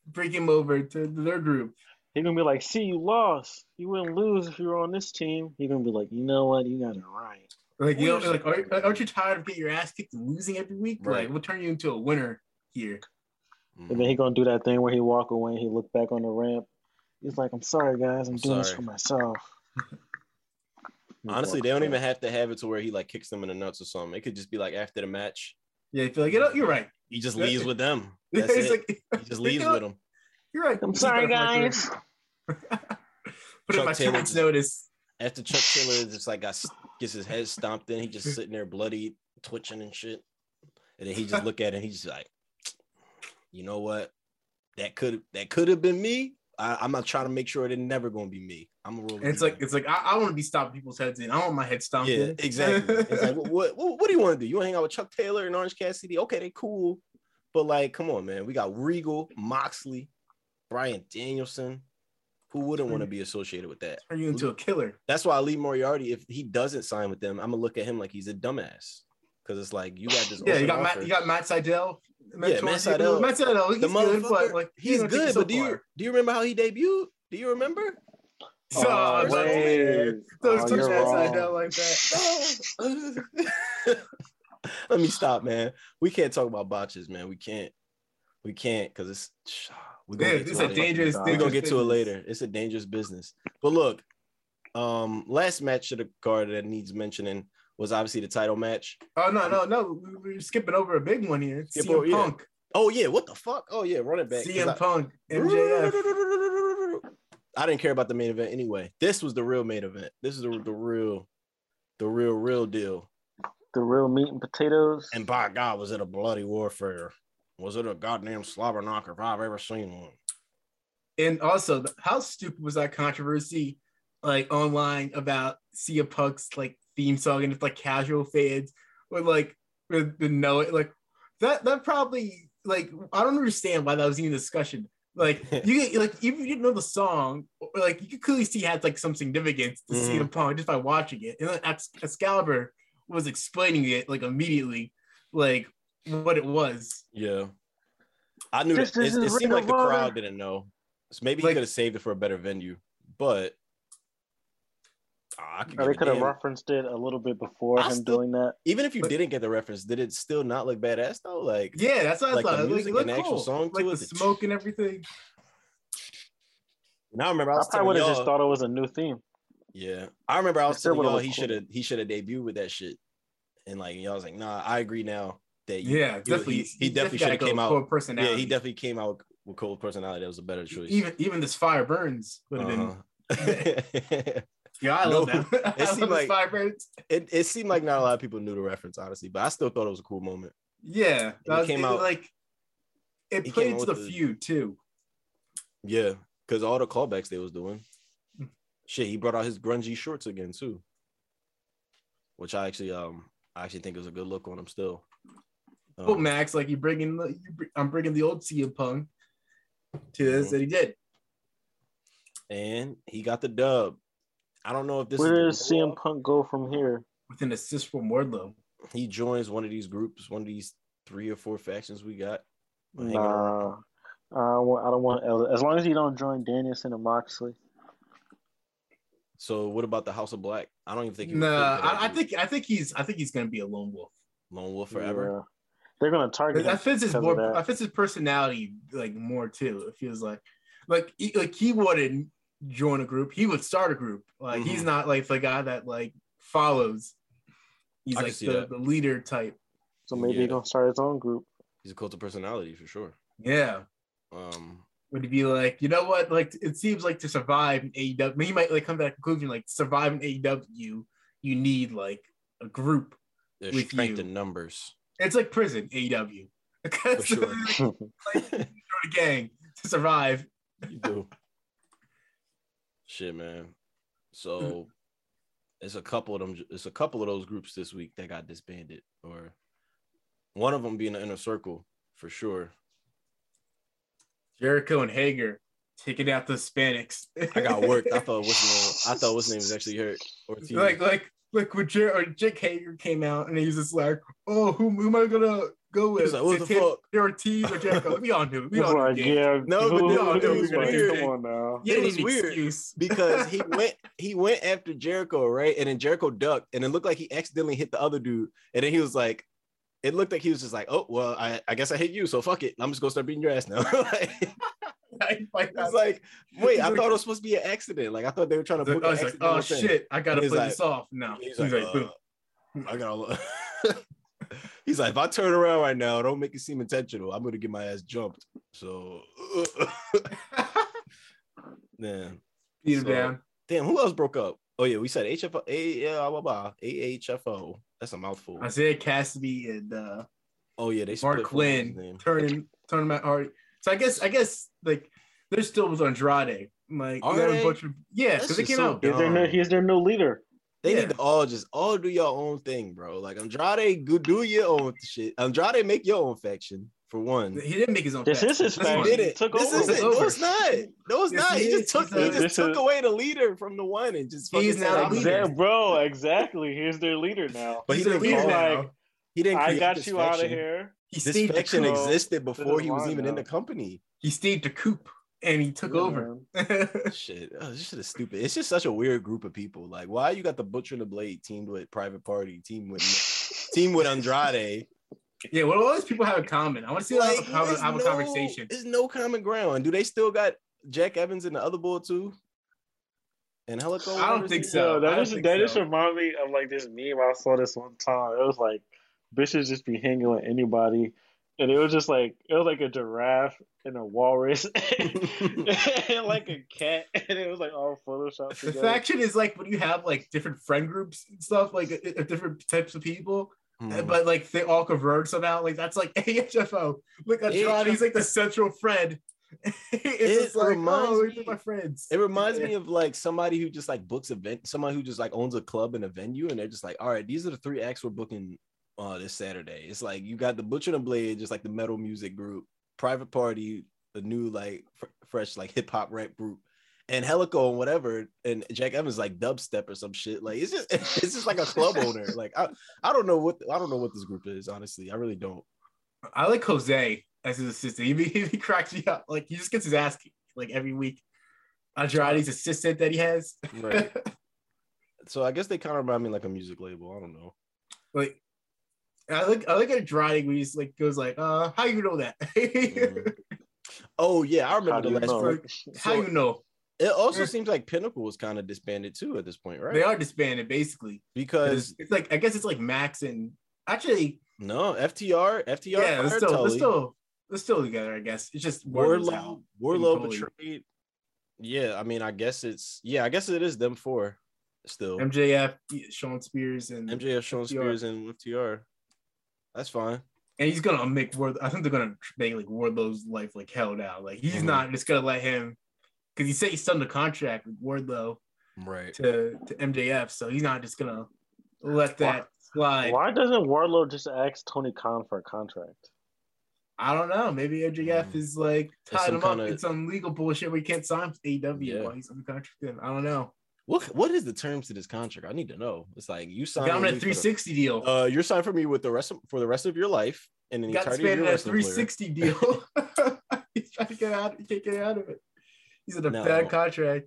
bring him over to their group. He's gonna be like, "See, you lost. You wouldn't lose if you were on this team." He's gonna be like, "You know what? You got it right." Like you know, like are, aren't you tired of getting your ass kicked and losing every week? Right. Like we'll turn you into a winner here. Mhm. And then he gonna do that thing where he walk away and he look back on the ramp. He's like, "I'm sorry, guys. I'm, I'm doing this for myself." Honestly, they don't even have to have it to where he like kicks them in the nuts or something. It could just be like after the match, Yeah, you feel like you know, you're right. he just Yeah. leaves with them. That's it's it. like he just you leaves know, with them. You're right. I'm sorry, better for my career. guys. Put in my two weeks just- notice. After Chuck Taylor just like got gets his head stomped in, he just sitting there bloody, twitching and shit. And then he just look at it and he's like, you know what? That could that could have been me. I, I'm not trying to make sure it never gonna be me. I'm a roll. And it's like it's like I, I want to be stomping people's heads in. I want my head stomped yeah, in. exactly. It's like what, what what do you want to do? You want to hang out with Chuck Taylor and Orange Cassidy? Okay, they cool, but like, come on, man. We got Regal, Moxley, Bryan Danielson. Who wouldn't want to be associated with that? turn you into a killer. That's why Lee Moriarty, if he doesn't sign with them, I'm gonna look at him like he's a dumbass. Because it's like you got this. Yeah, you got Matt. You got Matt Sydal. Yeah, Matt Sydal. Matt Sydal. He's the good, motherfucker. but like he's take good, so but do you far. do you remember how he debuted? Do you remember? So, Oh, don't wait. don't Oh, touch you're wrong. Like that. Let me stop, man. We can't talk about botches, man. We can't. We can't because it's we're gonna Yeah, get it's to a it dangerous. We're We're gonna get to it later. It's a dangerous business. But look, um, last match of the card that needs mentioning was obviously the title match. Oh no, no, no! We- We're skipping over a big one here. Skip CM over- yeah. Punk, Oh yeah, what the fuck? Oh yeah, run it back. CM I- Punk, MJF. I didn't care about the main event anyway. This was the real main event. This is the, the real, the real, real deal. The real meat and potatoes. And by God, was it a bloody warfare? Was it a goddamn slobber knocker if I've ever seen one? And also, how stupid was that controversy, like online about CM Punk's like theme song and it's like casual fans would like would, would know it like that. That probably like I don't understand why that was even a discussion. Like you like even if you didn't know the song, or, like you could clearly see it had like some significance to Mhm. CM Punk just by watching it. And then Ex- Excalibur was explaining it like immediately, like what it was. Yeah, I knew This that. It, is it seemed like the crowd didn't know. So maybe Like- he could have saved it for a better venue, but I could Or they could have referenced it a little bit before I him still- doing that. Even if you But- didn't get the reference, did it still not look badass though? Like, Yeah, that's what Like the I thought. music like, and look the actual cool. song to like it, the the- smoke and everything. now I remember I I probably would have just thought it was a new theme. Yeah, I remember I was It still telling y'all he cool. should have he should have debuted with that shit, and like y'all was like, nah, I agree now that you, Yeah, he- definitely. he, he definitely should have came go out. full personality. Yeah, he definitely came out with cold personality. That was a better choice. even even this fire burns would have been. Uh-huh. Yeah, I No, love that. I seemed like- it, it seemed like not a lot of people knew the reference, honestly, but I still thought it was a cool moment. Yeah, that was, came it, out- like it played to the feud too. Yeah, because all the callbacks they was doing. Shit, he brought out his grungy shorts again too, which I actually um I actually think is a good look on him still. Well, Um, Max, like you bringing, the- you bring, I'm bringing the old CM Punk to this, Mhm. and he did. and he got the dub. I don't know if this Where is does the CM. Punk go from here? with an assist from Wardlow. He joins one of these groups, one of these three or four factions we got. Nah, I I don't want. As long as you don't join Danielson and Moxley. So what about the House of Black? I don't even think. he Nah, fit into that I, I think I think he's I think he's gonna be a lone wolf. Lone Wolf forever. Yeah. They're gonna target. him That fits his because more. of that. That fits his personality like more too. It feels like like he, like he wouldn't join a group. He would start a group. Like he's Mhm. not like the guy that like follows. He's I like the, the leader type. So maybe Yeah. he's gonna start his own group. He's a cult of personality for sure. Yeah. Um, Would he be like, you know what? Like it seems like to survive in AEW, he might like come to that conclusion, like survive in AEW, you need like a group. there's With strength you. in numbers. It's like prison, AEW. Because For sure. like, you join a gang to survive. You do. Shit, man. So mm. it's a couple of them. It's a couple of those groups this week that got disbanded, or one of them being the inner circle for sure. Jericho and Hager taking out the Hispanics. I got worked. I thought what's name. I thought what's name was actually hurt. Ortiz. like like like when Jer- or Jake Hager came out and he's just like, oh, who, who am I gonna go with? He was like, what the Santana fuck? Ortiz or Jericho? We all knew. We all like, knew. Yeah, No, but who- dude, who- it was who's like, weird. Come on now. You It was weird. because he went he went after Jericho, right? And then Jericho ducked, and it looked like he accidentally hit the other dude. And then he was like, it looked like he was just like, oh well, I, I guess I hit you, so fuck it. I'm just gonna start beating your ass now. like, like, it's like, wait, I He's thought it was supposed to be an accident. Like I thought they were trying to I book like, accidental oh thing. shit, I gotta He's play like- this off. now. He's he's, like, like, boom. uh, I gotta. He's like, if I turn around right now, don't make it seem intentional. I'm gonna get my ass jumped. So, man, beat him So- down. damn, who else broke up? Oh yeah, we said HFO, A, yeah, blah, blah, blah, AHFO. That's a mouthful. Isiah Kassidy and uh, Oh yeah, they split Marq from Quen turning turning tournament already. So I guess I guess like there still was Andrade. Like Are you they? bunch yeah, because they came so out. He's their, new, dumb. he's their new leader. They Yeah. need to all just all do your own thing, bro. Like Andrade, go do your own shit. Andrade, make your own faction for one. He didn't make his own. Faction. This faction. is his That's He did it. Took this over. isn't. No, it's not. No, it's Yes, not. he He, just took. He just This took is- away the leader from the one and just. He's fucking now said, the leader. bro, exactly. He's their leader now. But he He's a didn't leader call like he didn't. I got this you out of here. He This stayed faction existed before he was line even in the company. he stayed to Coop and he took Yeah, over. Shit, oh, this shit is stupid. It's just such a weird group of people. Like, why you got the Butcher and the Blade teamed with Private Party, team with team with Andrade? yeah, what do all these people have in common? I want to see Like, have, a, have, a- there's have a conversation. There's no common ground. Do they still got Jack Evans in the other bull too? Angelico? I don't think so. So that just think that just so. reminded me of like this meme I saw this one time. It was like bitches just be hanging with anybody, and it was just like it was like a giraffe and a walrus and like a cat, and it was like all photoshopped The together. faction is like when you have like different friend groups and stuff, like uh, uh, different types of people, Hmm. but like they all converge somehow. Like that's like AHFO. Look, Andrade's like the central friend. it's It just like, reminds oh, me- these my friends. It reminds me of like somebody who just like books event, somebody who just like owns a club and a venue, and they're just like, all right, these are the three acts we're booking uh this Saturday. It's like you got the Butcher and the Blade, just like the metal music group, Private Party, the new like fr- fresh like hip hop rap group, and Angelico and whatever, and Jack Evans like dubstep or some shit. Like it's just it's just like a club owner. Like I, I don't know what I don't know what this group is, honestly. I really don't. I like Jose as his assistant. He, he, he cracks me up. Like he just gets his ass like every week. Andrade's assistant that he has. Right. So I guess they kind of remind me like a music label. I don't know. like I look I look at Andrade when he's like goes like, uh, how you know that? Mhm. Oh yeah, I remember do the last. know? One. how you know? It also seems like Pinnacle was kind of disbanded too at this point, right? They are disbanded basically. because It's, it's like I guess it's like Max and actually no FTR, FTR, yeah, they're still they're still they're still together. I guess it's just Wardlow's Wardlow, out. Wardlow betrayed. Yeah, I mean, I guess it's yeah, I guess it is them four still. MJF, Shawn Spears, and MJF, Shawn FTR. Spears, and FTR. That's fine. and he's gonna make Ward. I think they're gonna make like Wardlow's life like hell now. Like he's Mhm. not just gonna let him because he said he signed a contract with Wardlow Right. to to MJF, so he's not just gonna let that slide. Why doesn't Wardlow just ask Tony Khan for a contract? I don't know. Maybe MJF Mhm. is like tied some him up kinda- in some legal bullshit We can't sign with AEW Yeah. while he's on the contract. I don't know. What what is the terms to this contract? I need to know. It's like you signed. Got him at me a for the- 360 deal. Uh, you're signed for me with the rest of, for the rest of your life and the He got entirety of spanned your at a wrestling career. 360 deal. he's trying to get out. He can't get out of it. He's in a No. bad contract.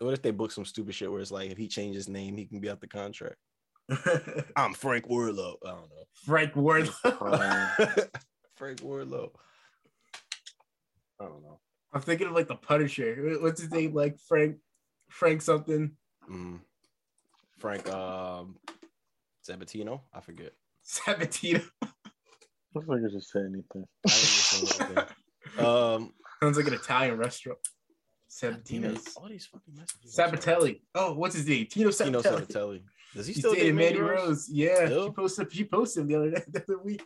What if they book some stupid shit where it's like if he changes his name, he can be out the contract? I'm Frank Warlow. I don't know. Frank Wardlow. Um. Frank Warlow. I don't know. I'm thinking of like the Punisher. What's his name? Like Frank, Frank something. Mm. Frank um Sabatino. I forget. Sabatino. I think I just say anything. I didn't listen to that. um Sounds like an Italian restaurant. damn Sabatino's. all these fucking messages. Sabbatelli. Oh, what's his name? Tino Tino Sabbatelli. Sabbatelli. Does he still date dating Mandy Mandy Rose? Rose. Yeah, Still? she posted. She posted him the other day, the other week.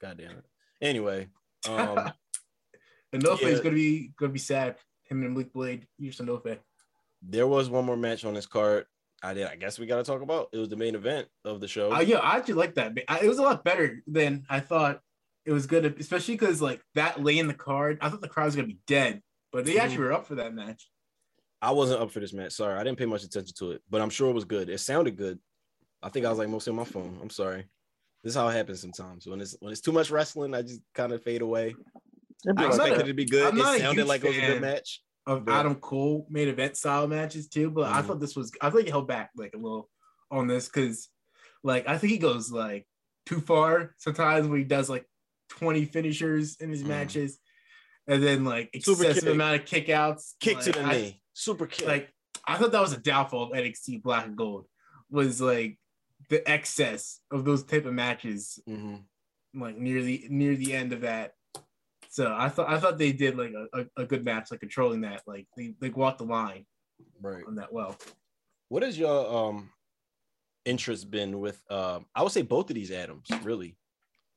God damn it. Anyway, um Enofe yeah. is gonna be gonna be sad. Him and Malik Blade. Here's Enofe. There was one more match on this card. I did. I guess we got to talk about. It was the main event of the show. Uh, yeah, I actually like that. It was a lot better than I thought it was good, especially because like that lay in the card. I thought the crowd was gonna be dead, but they actually Mhm. were up for that match. I wasn't up for this match. Sorry, I didn't pay much attention to it, but I'm sure it was good. It sounded good. I think I was like mostly on my phone. I'm sorry. This is how it happens sometimes. When it's when it's too much wrestling, I just kind of fade away. I I'm like not expected a- it to be good. I'm It sounded huge like it was a good match. Of Yeah. Adam Cole main event style matches too, but I Mhm. thought this was I think he held back like a little on this because like I think he goes like too far sometimes when he does like 20 finishers in his Mhm. matches and then like Super excessive kick. amount of kickouts. Kick like, to the I- knee. Super kick. Like I thought that was a downfall of NXT Black and Gold was like the excess of those type of matches Mhm. like near the near the end of that. So I thought I thought they did like a, a, good match, like controlling that, like they they walked the line right. on that well. What has your um interest been with um I would say both of these Adams, really.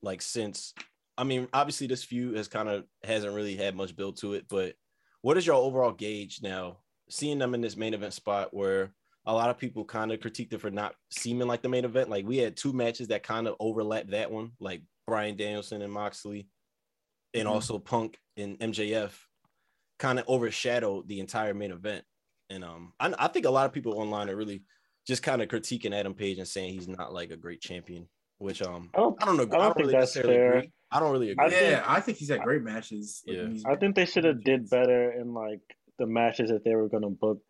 Like since I mean, obviously this feud has kind of hasn't really had much build to it, but what is your overall gauge now seeing them in this main event spot where a lot of people kind of critiqued it for not seeming like the main event. Like we had two matches that kind of overlap that one, like Bryan Danielson and Moxley, and Mhm. also Punk and MJF kind of overshadowed the entire main event. And um, I, I think a lot of people online are really just kind of critiquing Adam Page and saying he's not like a great champion, which um, I don't, I don't know. I don't don't, think really that's necessarily fair. agree. I don't really agree. I think- yeah, I think he's had great matches. Yeah. I think they should have did better in like the matches that they were gonna book,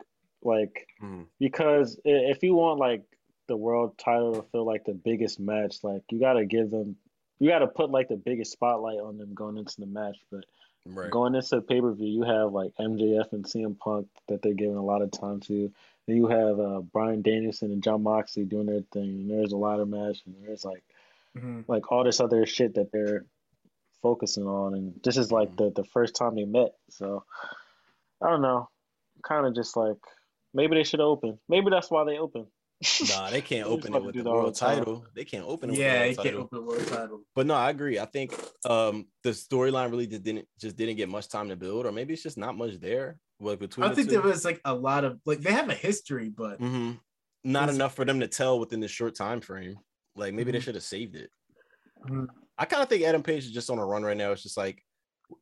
like Mhm. because if you want like the world title to feel like the biggest match, like you gotta give them, you gotta put like the biggest spotlight on them going into the match. But Right. going into pay per view, you have like MJF and CM Punk that they're giving a lot of time to. Then you have uh, Bryan Danielson and Jon Moxley doing their thing. And there's a lot of match, and there's like Mhm. like all this other shit that they're focusing on, and this is like the the first time they met. So I don't know, kind of just like maybe they should open. Maybe that's why they open. Nah, they can't open it with do the world the time. title. They can't open it with the Yeah, world he can't title. open world title. But no, I agree. I think um the storyline really just didn't just didn't get much time to build, or maybe it's just not much there. Like between I the think two. there was like a lot of like they have a history, but Mhm. not enough for them to tell within this short time frame. Like maybe they Mhm. should have saved it. Mhm. I kind of think Adam Page is just on a run right now. It's just like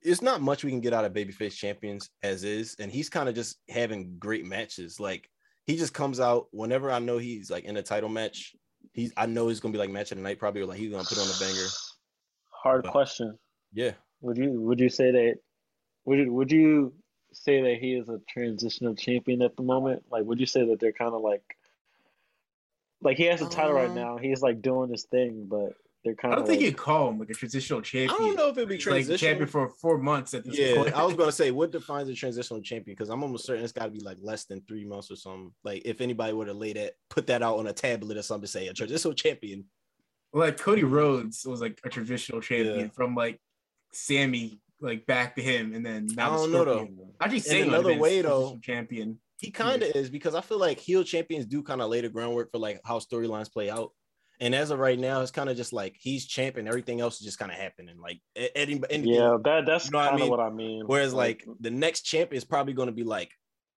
it's not much we can get out of babyface champions as is, and he's kind of just having great matches. Like he just comes out whenever I know he's like in a title match. He's I know he's gonna be like match of the night probably, or like he's gonna put on a banger. Hard But- question. Yeah, Would you would you say that would you, would you say that he is a transitional champion at the moment? Like, would you say that they're kind of like, like he has a title right Um, now, he's like doing his thing, but they're kind I don't think like, you'd call him like a transitional champion. I don't know if it'd be He's like transitional. champion for four months at this yeah, point. I was gonna say what defines a transitional champion because I'm almost certain it's got to be like less than three months or something. Like if anybody would have laid that, put that out on a tablet or something, to say a transitional champion. like Cody Rhodes was like a traditional champion Yeah. from like Sammy like back to him, and then now I don't know, though. Scorpion. Actually, Sammy another might have been way, though, champion. He kind of is because I feel like heel champions do kind of lay the groundwork for like how storylines play out. And as of right now, it's kind of just like he's champion. Everything else is just kind of happening. Like a- any, any yeah, that that's You know what I kind of mean? what I mean. Whereas like the next champ is probably going to be like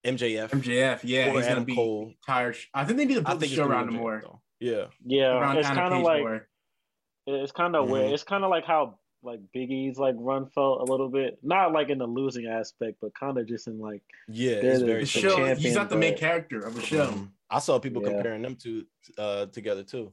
MJF, MJF, yeah, or he's Adam gonna be Cole. tired. I think they need to I build the show gonna around him MJF, more. though. Yeah, yeah, Around it's kind of like more. it's kind of Mhm. weird. It's kind of like how like Big E's like run felt a little bit, not like in the losing aspect, but kind of just in like yeah, They're it's the- very the the show. champion, he's not the main but- character of a show. Mhm. I saw people Yeah. comparing them two uh together too.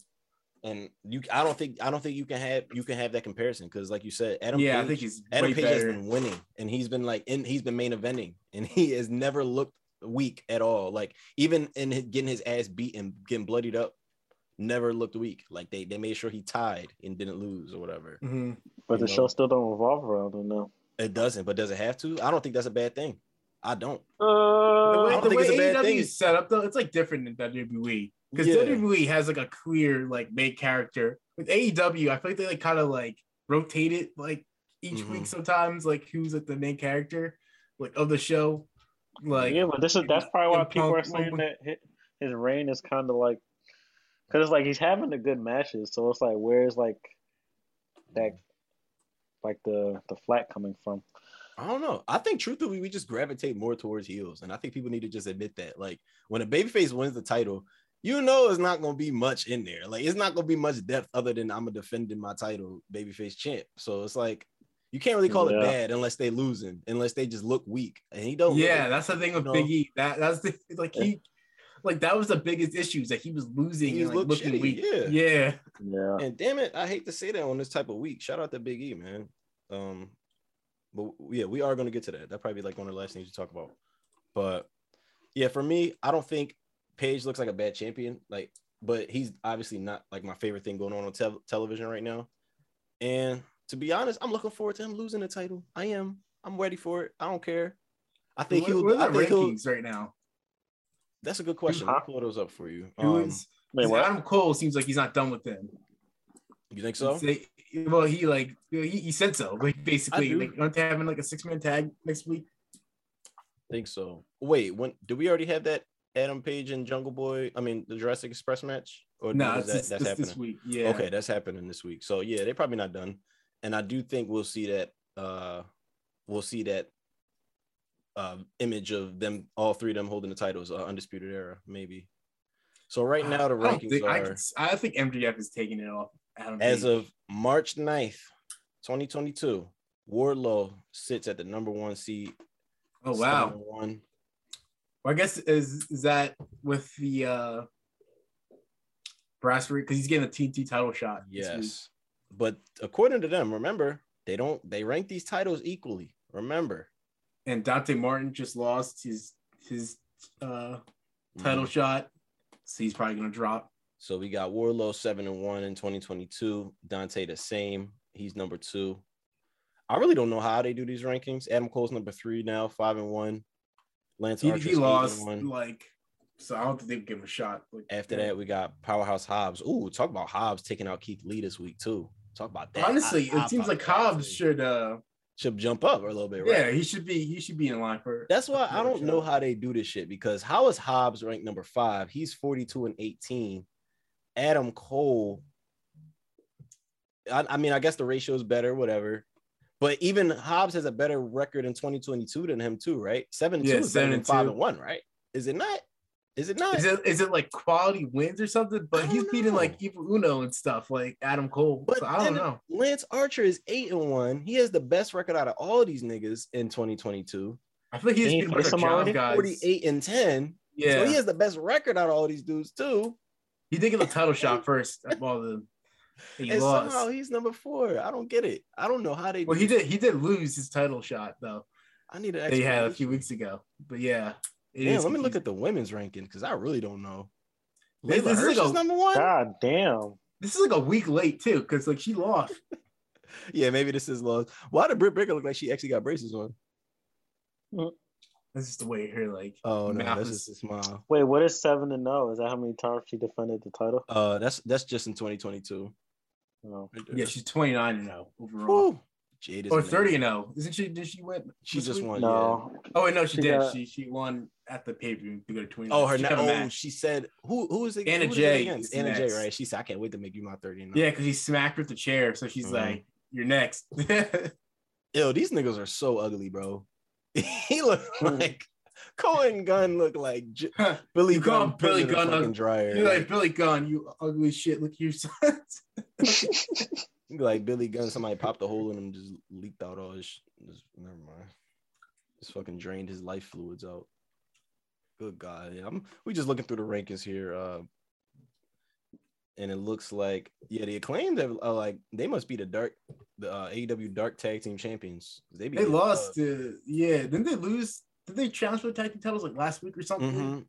And you I don't think I don't think you can have you can have that comparison because like you said, Adam yeah, I think he's Adam way Page has been winning and he's been like in he's been main eventing and he has never looked weak at all. Like even in his, getting his ass beat and getting bloodied up, never looked weak. Like they they made sure he tied and didn't lose or whatever. Mhm. but You the know. show still don't revolve around him now. It doesn't, but does it have to? I don't think that's a bad thing. I don't. The Uh, way, don't the way it's a AEW is set up though, it's like different than WWE because Yeah. WWE has like a clear like main character. With AEW, I feel like they like kind of like rotate it like each Mhm. week sometimes, like who's like the main character like of the show. Like yeah, but this is that's probably why people Punk- are saying that his reign is kind of like because it's like he's having the good matches, so it's like where's like that like the the flat coming from? I don't know. I think truthfully, we just gravitate more towards heels, and I think people need to just admit that. Like when a babyface wins the title, you know it's not gonna be much in there. Like it's not gonna be much depth other than I'm a defending my title, babyface champ. So it's like you can't really call Yeah. it bad unless they losing, unless they just look weak, and he don't. yeah, that's the thing with. Big E. That that's the like he like that was the biggest issue is that he was losing He and like looked looking shitty, weak. yeah. yeah. Yeah, And damn it, I hate to say that on this type of week. Shout out to Big E, man. Um, but yeah, we are gonna get to that. That probably be like one of the last things you talk about. But yeah, for me, I don't think Page looks like a bad champion. Like, but he's obviously not like my favorite thing going on on tel- television right now. And to be honest, I'm looking forward to him losing the title. I am. I'm ready for it. I don't care. I think What, he'll. what I are the think he'll. rankings right now? That's a good question. Huh? I'll pull those up for you. Um, is Wait, 'cause what? Adam Cole seems like he's not done with them. you think so? Say- well, he like he, he said so. Like basically, do. like aren't they having like a six man tag next week? think so. Wait, when do we already have that Adam Page and Jungle Boy? I mean, the Jurassic Express match? Or No, is it's, it's, that's happening? this week. Yeah. Okay, that's happening this week. So yeah, they're probably not done. And I do think we'll see that uh we'll see that um image of them all three of them holding the titles, uh, undisputed era, maybe. So right now the I rankings think, I, are could- I think MJF is taking it off. Adam as Page. of March 9th, 2022. Wardlow sits at the number one seat. oh wow. One. Well, I guess is is that with the uh brass because he's getting a TNT title shot. Yes. But according to them, remember, they don't they rank these titles equally. Remember. And Dante Martin just lost his his uh title Mhm. shot, so he's probably gonna drop. So we got Wardlow seven and one in 2022. Dante the same. He's number two. I really don't know how they do these rankings. Adam Cole's number three now, five and one. Lance He, Archer's he lost one. like so. I don't think they would give him a shot. Like, After that, we got Powerhouse Hobbs. Ooh, talk about Hobbs taking out Keith Lee this week too. Talk about that. honestly, I- I it seems like Hobbs should. uh should jump up a little bit, right? Yeah, he should be. He should be in line for. That's why I don't know how they do this shit because how is Hobbs ranked number five? He's 42 and 18. Adam Cole. I, I mean, I guess the ratio is better, whatever. But even Hobbs has a better record in 2022 than him, too, right? Seven and Yeah, two seven than and five two. and one, right? Is it not? Is it not? Is it is it like quality wins or something? But he's don't beating like Evil Uno and stuff, like Adam Cole. But so I don't know. Lance Archer is eight and one. He has the best record out of all of these niggas in 2022. I feel like he's beating play better some job guys. 48 and 10. Yeah, So he he, has the best record out of all these dudes, too. He did get the title shot first of all the. He and lost. somehow he's number four. I don't get it. I don't know how they. Well, do he did. He did lose his title shot though. I need an they had a few weeks ago. But yeah, it Yeah, is let me look at the women's ranking because I really don't know. This- Leyla this is Hirsch like is a- number one. God damn. This is like a week late too, because like she lost. Yeah, maybe this is lost. Why did Britt Baker look like she actually got braces on? This is the way her like. Oh no, Math that's is- just a smile. Wait, what is seven to know? Is that how many times she defended the title? Uh, that's that's just in 2022. No. Yeah, she's 29 and 0 overall. Woo. Jade is Or 30 and 0. Isn't she? Did she win? She this just week? won. No. Oh wait, no, she, She did. got- She she won at the pay per view to go to 29. Oh, her She na- had a oh, she said who who is it? Anna who is it Jay against? is the Anna Jay, next. right? She said, I can't wait to make you my 30 Yeah, because he smacked her with the chair. So she's Mhm. like, "You're next." Yo, these niggas are so ugly, bro. he looked like Colten Gunn looked like J- Billy You Gunn Billy Gunn dryer. You're like Billy Gunn, you ugly shit. Look at your son. like Billy Gunn, somebody popped a hole in him, just leaked out all his. Just, never mind. Just fucking drained his life fluids out. Good God, yeah. I'm, we just looking through the rankings here, uh, and it looks like yeah, the acclaimed have uh, like they must be the dark, the uh, AEW Dark Tag Team Champions. They be they uh, lost to yeah. Didn't they lose? Did they transfer the tag team titles like last week or something? Mhm.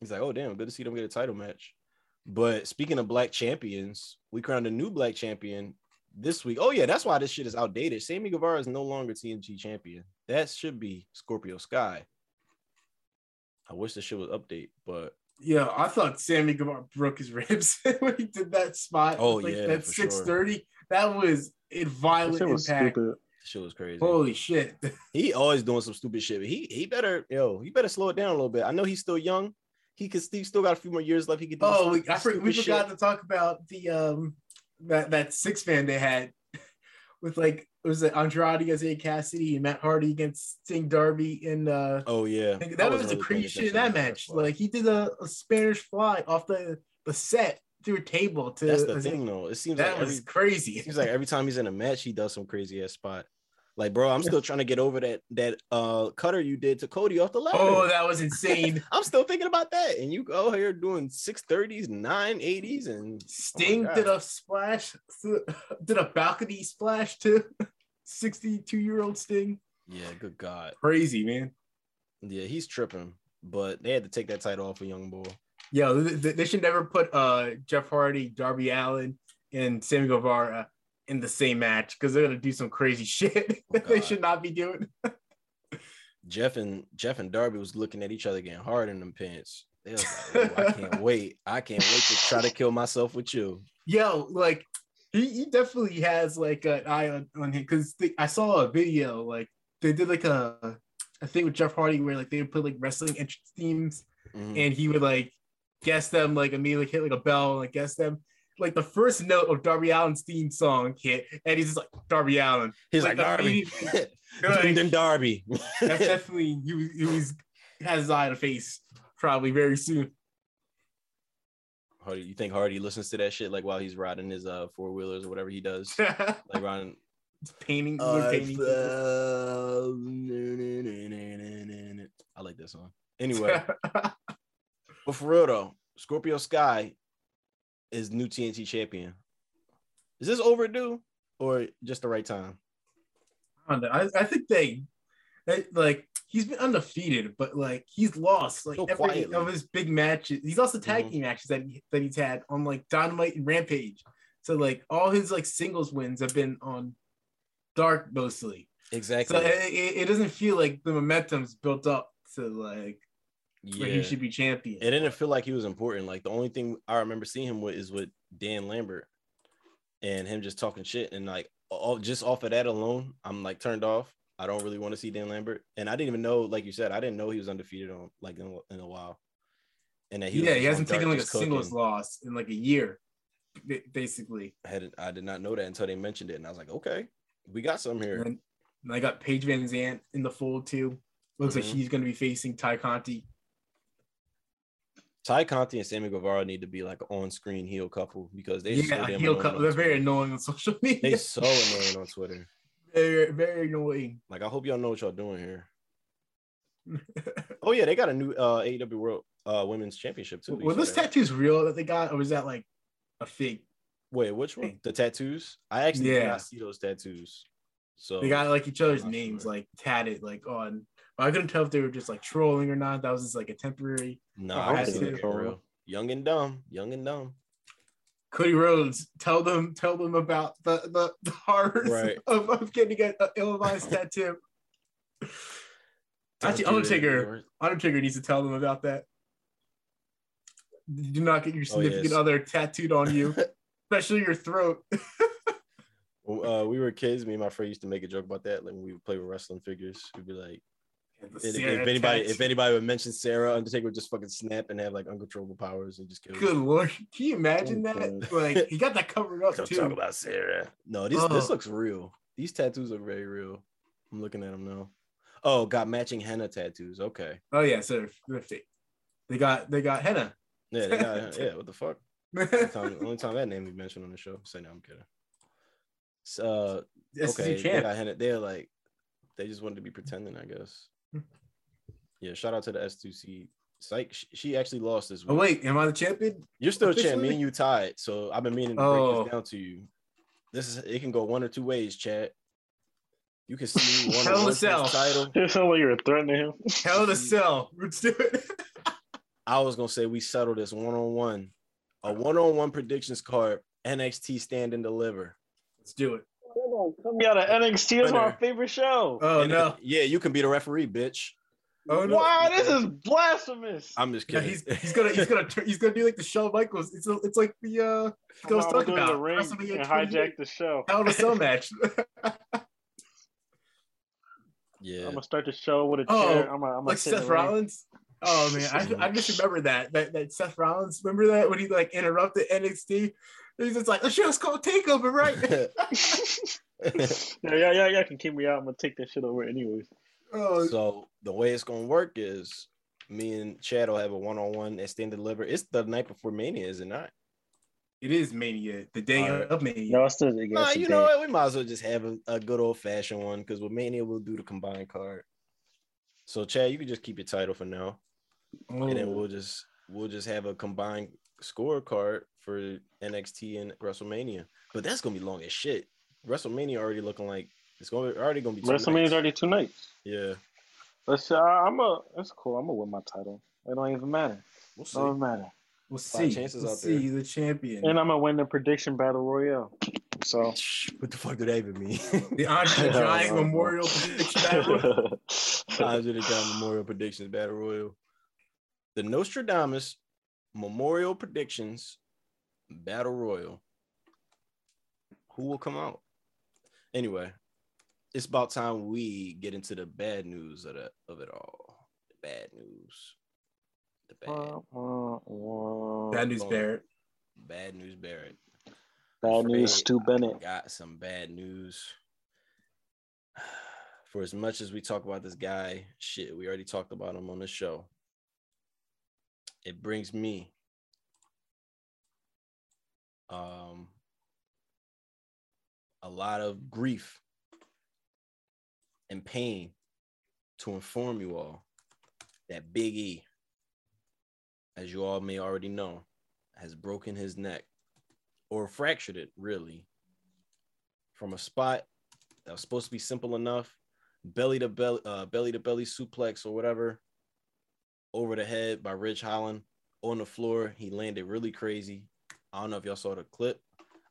He's like, oh damn, good to see them get a title match. But speaking of black champions, we crowned a new black champion this week. Oh yeah, that's why this shit is outdated. Sammy Guevara is no longer TNT champion. That should be Scorpio Sky. I wish this shit was update, but Yeah, I thought Sammy Guevara broke his ribs when he did that spot. Oh, like yeah, that for sure. six thirty. That was a That violent shit impact. stupid. Shit was crazy. Holy shit! He always doing some stupid shit. But he he better yo, he better slow it down a little bit. I know he's still young. He could he still got a few more years left. He could do Oh, we, I we forgot shit. to talk about the um that that six man they had with like it was it Andrade against A Cassidy and Matt Hardy against Sting Darby and uh Oh yeah, that, was wasn't the crazy shit in that match. part. Like he did a, a Spanish fly off the the set through a table to that's the thing though. It seems That like was crazy. It seems like every time he's in a match, he does some crazy ass spot. Like, bro, I'm still trying to get over that that uh cutter you did to Cody off the ladder. Oh, that was insane. I'm still thinking about that. And you go here doing 630s, 980s, and Sting God. did a splash, did a balcony splash to 62 year old Sting. yeah, good God. Crazy, man. Yeah, he's tripping. But they had to take that title off of Young boy. Yo, th- th- they should never put uh Jeff Hardy, Darby Allin, and Sammy Guevara in the same match because they're gonna do some crazy shit that they should not be doing. Jeff and Jeff and Darby was looking at each other getting hard in them pants. They was like, "Oh, I can't wait. I can't wait to try to kill myself with you. Yo, like he, he definitely has like an eye on, on him because I saw a video like they did like a a thing with Jeff Hardy where like they would put like wrestling entrance themes Mhm. and he would like guess them like immediately hit like a bell and like guess them. Like the first note of Darby Allin's theme song hit, and he's just like Darby Allin. He's like, like, Darby. immediately- Like, Ding, ding, Darby. That's definitely he, he was has his eye on the face probably very soon. Hardy, you think Hardy listens to that shit like while he's riding his uh four wheelers or whatever he does? Like riding painting, I painting. fell- I like this song. Anyway, but for real though, Scorpio Sky is new TNT champion. Is this overdue or just the right time? I, don't know. I, I think they, they like he's been undefeated, but like he's lost like So every quietly. of his big matches. He's lost the tag Mhm. team matches that he, that he's had on like Dynamite and Rampage. So like all his like singles wins have been on Dark mostly. Exactly. So it, it, it doesn't feel like the momentum's built up to like where he should be champion. It didn't feel like he was important. Like the only thing I remember seeing him with is with Dan Lambert and him just talking shit. And like all, just off of that alone, I'm like turned off. I don't really want to see Dan Lambert. And I didn't even know, like you said, I didn't know he was undefeated on like in, a- in a while. And that he yeah, he hasn't taken like a just singles loss in like a year, basically. I had I did not know that until they mentioned it, and I was like, okay, we got some here. And, I got Paige VanZant in the fold too. Looks like Mhm. she's going to be facing Tay Conti. Tay Conti and Sammy Guevara need to be like on-screen heel couple because they yeah, heel annoying couple. they're very annoying on social media. They're so annoying on Twitter. very, very annoying. Like I hope y'all know what y'all doing here. Oh yeah, they got a new uh AEW World uh Women's Championship too. Were those tattoos real that they got, or was that like a fake? Wait, which one? The tattoos? I actually did not see those tattoos. So They got like each other's names sure. like tatted like on. I couldn't tell if they were just like trolling or not. That was just like a temporary. no, Oh, I I don't think it. it's real. Young and dumb, young and dumb. Cody Rhodes, tell them, tell them about the the, the horrors Right. of, of getting an ill-advised tattoo. Actually, Tattoo Undertaker, is- Undertaker needs to tell them about that. Do not get your Oh, significant yes. other tattooed on you, especially your throat. When, uh, we were kids. Me and my friend used to make a joke about that. Like when we would play with wrestling figures, we'd be like, if, if anybody, if anybody would mention Sarah, Undertaker would just fucking snap and have like uncontrollable powers and just kill. Good lord, can you imagine Oh, that? Like he got that covered up Don't too. talk about Sarah. No, this this Oh. looks real. These tattoos look very real. I'm looking at them now. Oh, got matching henna tattoos. Okay. Oh yeah, so they're, fake. They got they got henna. Yeah, they got yeah. What the fuck? Only time, only time that name we mentioned on the show. Say no, I'm kidding. So, uh, okay, they got henna. They're like, they just wanted to be pretending, I guess. Yeah, shout out to the S2C. Psych, she, she actually lost this oh, week. Oh wait, am I the champion? You're still a champ. Me and you tied. So I've been meaning to break Oh. this down to you. This is it can go one or two ways, Chad. You can see one Hell of in a Wesley's cell. title. It sounded like you were threatening him. Hell of a cell. Let's do it. I was gonna say we settle this one on one. A one on one predictions card. NXT stand and deliver. Let's do it. Come out of NXT. That's my favorite show. Oh And- no. Yeah, you can be the referee, bitch. Oh no. Wow, this is blasphemous. I'm just Yeah, kidding. he's he's gonna he's gonna turn, he's gonna do like the Shawn Michaels. It's a, it's like the uh I was I'm talking gonna go to about the ring and hijack the show. Hell of a cell match. yeah. I'm gonna start the show with a Oh, chair. I'm gonna, I'm like Seth the. Rollins. Oh man, I, I just remember that, that that Seth Rollins. Remember that when he like interrupted NXT? He's just like the show's called Takeover, right? Yeah, yeah, yeah, yeah. Can keep me out. I'm gonna take that shit over anyways. oh, so the way it's gonna work is me and Chad will have a one on one and stand deliver. It's the night before Mania, is it not? it is Mania, the day Alright. of Mania. No, it's still. Nah, you know what? We might as well just have a, a good old fashioned one because with Mania we'll do the combined card. So Chad, you can just keep your title for now, and then Oh. we'll just we'll just have a combined scorecard for NXT and WrestleMania. But that's gonna be long as shit. WrestleMania already looking like it's going to already gonna be two WrestleMania's nights. already two nights. Yeah, Let's. Uh, I'm a. That's cool. I'm gonna win my title. It don't even matter. we'll It see. don't matter. We'll Five see. chances we'll out see the champion. And I'm gonna win the prediction battle royale. So. What the fuck do that even mean? the Andre the I Giant. Memorial Prediction Battle. Andre the Giant Memorial Predictions Battle Royal. The Nostradamus Memorial Predictions Battle Royal. Who will come out? Anyway, it's about time we get into the bad news of the of it all. The bad news. The bad, Bad news, Barrett. bad news, Barrett. Bad news, Afraid Stu Bennett. Got some bad news. For as much as we talk about this guy, shit, we already talked about him on the show. It brings me um a lot of grief and pain to inform you all that Big E, as you all may already know, has broken his neck or fractured it really from a spot that was supposed to be simple enough belly to belly uh, belly to belly suplex or whatever over the head by Ridge Holland on the floor. He landed really crazy I don't know if y'all saw the clip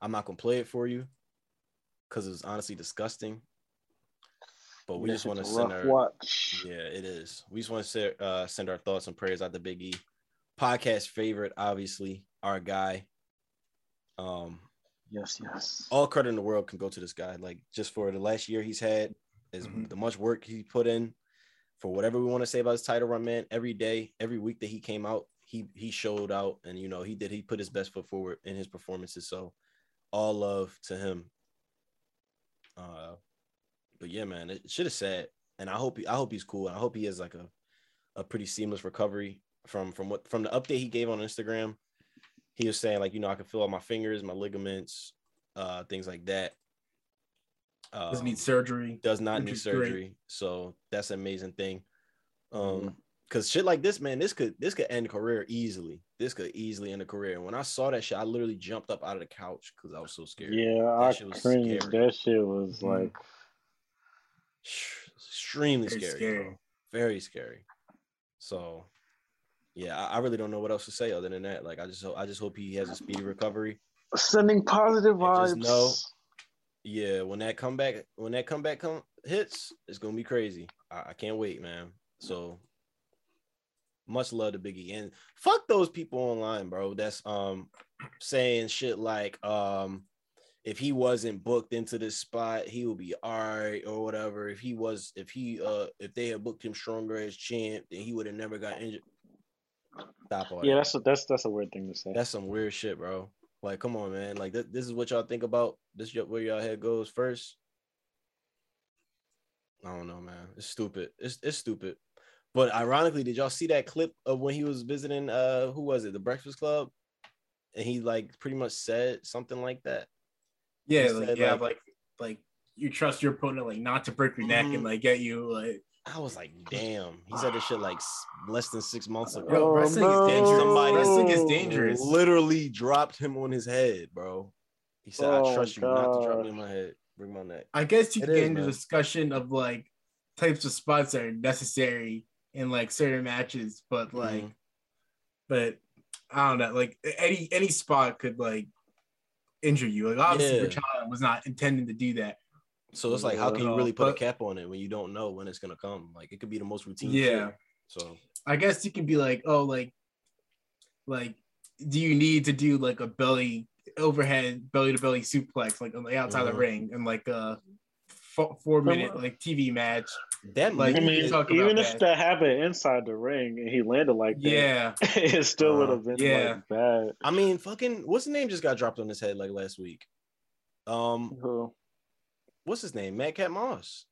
I'm not gonna play it for you because it was honestly disgusting but we just want to send our watch. yeah, it is. We just want to uh, send our thoughts and prayers out to Big E, podcast favorite, obviously our guy. Um, Yes, yes. all credit in the world can go to this guy. Like just for the last year he's had, is Mhm. the much work he put in. For whatever we want to say about his title run, man. Every day, every week that he came out, he he showed out, and you know he did. He put his best foot forward in his performances. So, all love to him. Uh, but yeah, man, it should have said, and I hope he, I hope he's cool. I hope he has like a a pretty seamless recovery from from what from the update he gave on Instagram. He was saying like you know I can feel all my fingers, my ligaments, uh, things like that. Doesn't Um, need surgery. does not need is great. surgery, so that's an amazing thing. Um, Mhm. Because shit like this, man, this could this could end a career easily. This could easily end a career. And when I saw that shit, I literally jumped up out of the couch because I was so scared. Yeah, I shit was cringed. scary. That shit was Mhm. like, extremely Very scary, scary. very scary. So, yeah, I, I really don't know what else to say other than that. Like, I just hope, I just hope he has a speedy recovery. Sending positive vibes. No. Yeah, when that comeback, when that comeback come hits, it's gonna be crazy. I, I can't wait, man. So, much love to Biggie and fuck those people online, bro. That's um saying shit like um if he wasn't booked into this spot, he would be all right or whatever. If he was, if he uh if they had booked him stronger as champ, then he would have never got injured. Stop all Yeah, that. that's a, that's that's a weird thing to say. That's some weird shit, bro. Like, come on, man. Like, th- this is what y'all think about this. Where y'all head goes first. I don't know, man. It's stupid. It's it's stupid. But ironically, did y'all see that clip of when he was visiting? Uh, who was it? The Breakfast Club, and he like pretty much said something like that. Yeah, like said, yeah, like- like like you trust your opponent like not to break your neck Mhm. and like get you like I was like, damn. He said this shit like less than six months ago. Yo, wrestling no. is dangerous. Somebody- wrestling is dangerous. Literally dropped him on his head, bro. He said, Oh, "I trust you not to drop me gosh. in my head, bring my neck." I guess you It can get is, into man. discussion of like types of spots that are necessary in like certain matches, but like, Mhm. but I don't know, like any any spot could like injure you. Like obviously, Yeah. Rachada was not intending to do that. So it's like, how can you really put a cap on it when you don't know when it's gonna come? Like, it could be the most routine. Yeah. shit. So I guess you can be like, oh, like, like, do you need to do like a belly overhead belly to belly suplex like on the outside of Mhm. the ring and like a four, four minute like TV match? That Like, I mean, is- talk even about if that. that happened inside the ring and he landed like that, Yeah, it still would Uh, have been yeah. like bad. I mean, fucking, what's the name just got dropped on his head like last week? Um, Who? what's his name? Madcap Moss.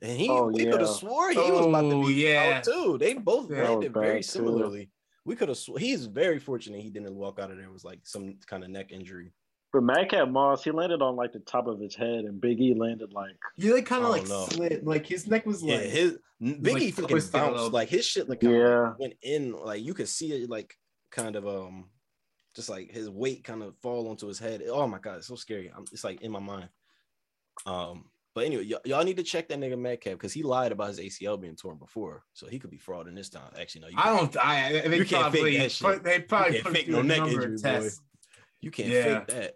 And he, Oh, we could have swore he was about to Oh, be yeah. out too. They both That landed very bad, too. similarly. We could have. Sw- he's very fortunate he didn't walk out of there with like some kind of neck injury. But Madcap Moss, he landed on like the top of his head, and Big E landed like you like kind of like know. slid, like his neck was Yeah, like his Biggie like, fucking bounced like his shit like Yeah. went in like you could see it like kind of um just like his weight kind of fall onto his head. Oh my god, it's so scary. I'm, it's like in my mind. Um, but anyway, y- y'all need to check that nigga Madcap because he lied about his ACL being torn before, so he could be frauding this time. Actually, no, you I don't. I, I they You can't fake probably that shit. put, they probably can't put fake no neck number injury, of boy. You can't Yeah. fake that.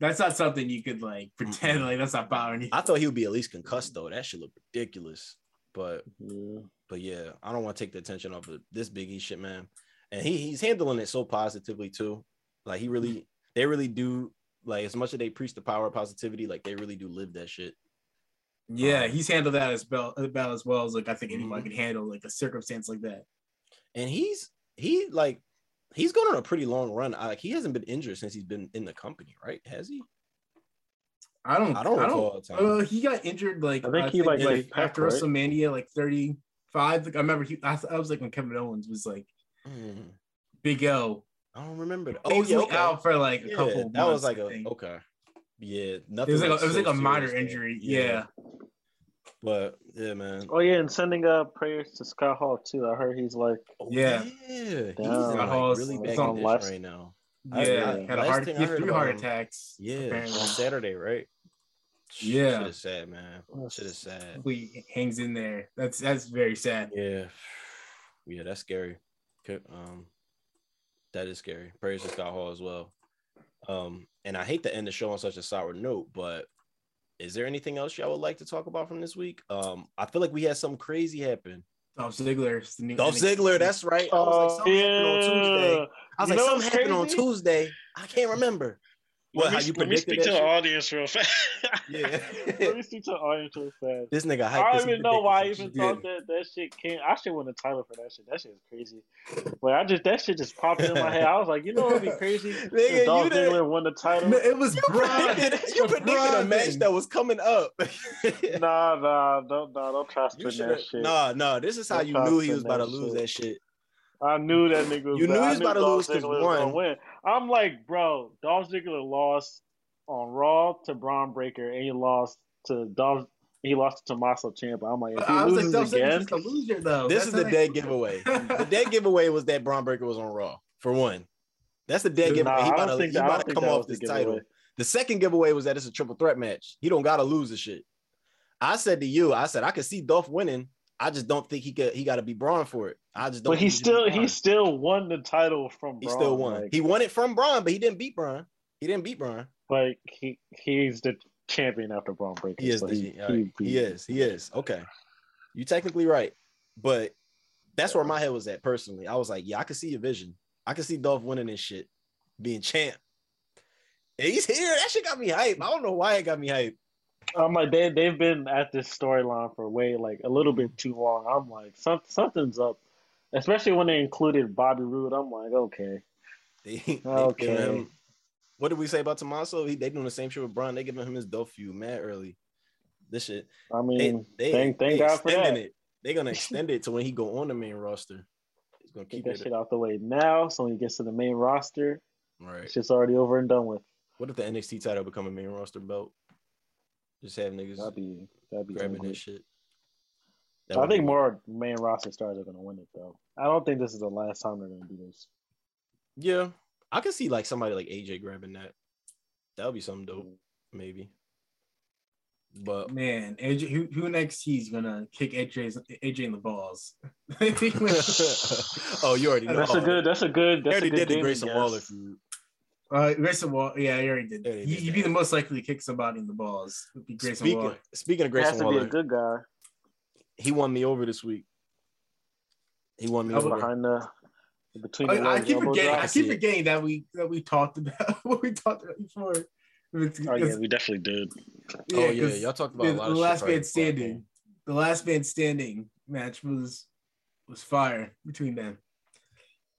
That's not something you could like pretend like that's not bothering you. I thought he would be at least concussed though. That should look ridiculous. But yeah. but yeah, I don't want to take the attention off of this Biggie shit, man. And he he's handling it so positively too. Like he really, they really do like as much as they preach the power of positivity, like they really do live that shit. Yeah, Um, he's handled that as well, about as well as like I think Mm-hmm. anybody could handle like a circumstance like that. And he's he like he's gone on a pretty long run. I, like he hasn't been injured since he's been in the company, right? Has he? I don't. I don't recall a time. Uh, he got injured like I think he, like, like, after right? WrestleMania like thirty five. Like I remember he. I, I was like when Kevin Owens was like Mm, Big O. I don't remember. That. Oh was yeah, okay. out for like a couple. that was like a okay. Yeah, It nothing. was like a, it was so like a minor serious, though. injury. Yeah. But yeah, man. Oh yeah, and sending uh prayers to Scott Hall too. I heard he's like Oh, Yeah. yeah. He's in like Hall's- really it's bad on condition last- right now. Yeah, I- I- had a heart, thing he three heart attacks. Yeah, apparently. on Saturday, right? Yeah. shit is sad, man. Shit is sad. He hangs in there. That's that's very sad. Yeah, yeah, that's scary. Um, that is scary. Praise to Scott Hall as well. Um, and I hate to end the show on such a sour note, but is there anything else y'all would like to talk about from this week? Um, I feel like we had something crazy happen. Dolph Ziggler. is the new Dolph NXT. Ziggler, that's right. I was like, something happened on Tuesday. yeah. I was You like, know something what's happened on? Tuesday. I can't remember. What? Let How me, you let me speak to the shit? audience real fast. Yeah. let me speak to the audience real fast. This nigga. I don't even know why I even thought that that shit came. I should win a title for that shit. That shit is crazy. But I just that shit just popped in my head. I was like, you know what would be crazy? Nigga, Dolph Ziggler won the title. No, It was You predicted, you predicted a match that was coming up. Nah, nah, don't, nah, don't try to you that shit. Nah, nah. This is how Don't you knew he was about to lose shit. that shit. I knew that nigga was You knew he was about to lose lose 'cause Ziggler was gonna one- win. I'm like, bro, Dolph Ziggler lost on Raw to Bron Breakker, and he lost to Dolph. He lost to Tommaso Ciampa. I'm like, if he I was loses Dolph Ziggler's again, just a loser though. This That's is the not- dead giveaway. the dead giveaway was that Bron Breakker was on Raw for one. That's the dead giveaway. Nah, he about don't to, think he that- about to think come off the this giveaway. title. The second giveaway was that it's a triple threat match. He don't gotta lose the shit. I said to you, I said I could see Dolph winning. I just don't think he could. He got to be Bron for it. I just don't. But he still he still won the title from he still won. Like, he won it from Bron, but he didn't beat Bron. He didn't beat Bron. like he he's the champion after Bron Breakker. He is. so the, he, right, he, is. He is. Okay. You technically right, but that's where my head was at personally. I was like, yeah, I could see your vision. I could see Dolph winning this shit, being champ. And he's here. That shit got me hype. I don't know why it got me hype. I'm like they they've been at this storyline for way like a little bit too long. I'm like some, something's up, especially when they included Bobby Roode. I'm like okay, They, they Okay. him- what did we say about Tommaso? He, they doing the same shit with Bron. They giving him his Dolph feud mad early. This shit. I mean they, thank they thank God for that. it. They're gonna extend it to when he go on the main roster. He's gonna Get keep that it. shit out the way now, so when he gets to the main roster, Right. shit's already over and done with. What if the NXT title become a main roster belt? Just have niggas That'd be that'd be grabbing good. that shit. That I would think be- more main roster stars are gonna win it though. I don't think this is the last time they're gonna do this. Yeah, I can see like somebody like AJ grabbing that. That would be something dope, maybe. But Man, AJ, who, who NXT is gonna kick AJ's, AJ in the balls? oh, you already know. That's a good. That's a good. They That's already a good did the gaming Grayson guess. Waller feud. Uh, Grayson Waller, yeah, he already did. Yeah, he He, did he'd be the most likely to kick somebody in the balls. Would be Grayson Speaking Waller. speaking of He has Grayson to be a Waller, good guy. he won me over this week. He won me That over. behind the between the I, I keep elbow forgetting. drop. I see keep it. forgetting that we that we talked about what we talked about before. Oh yeah, we definitely did. oh yeah, y'all talked about the, a lot the of last man probably standing. The last man standing match was was fire between them.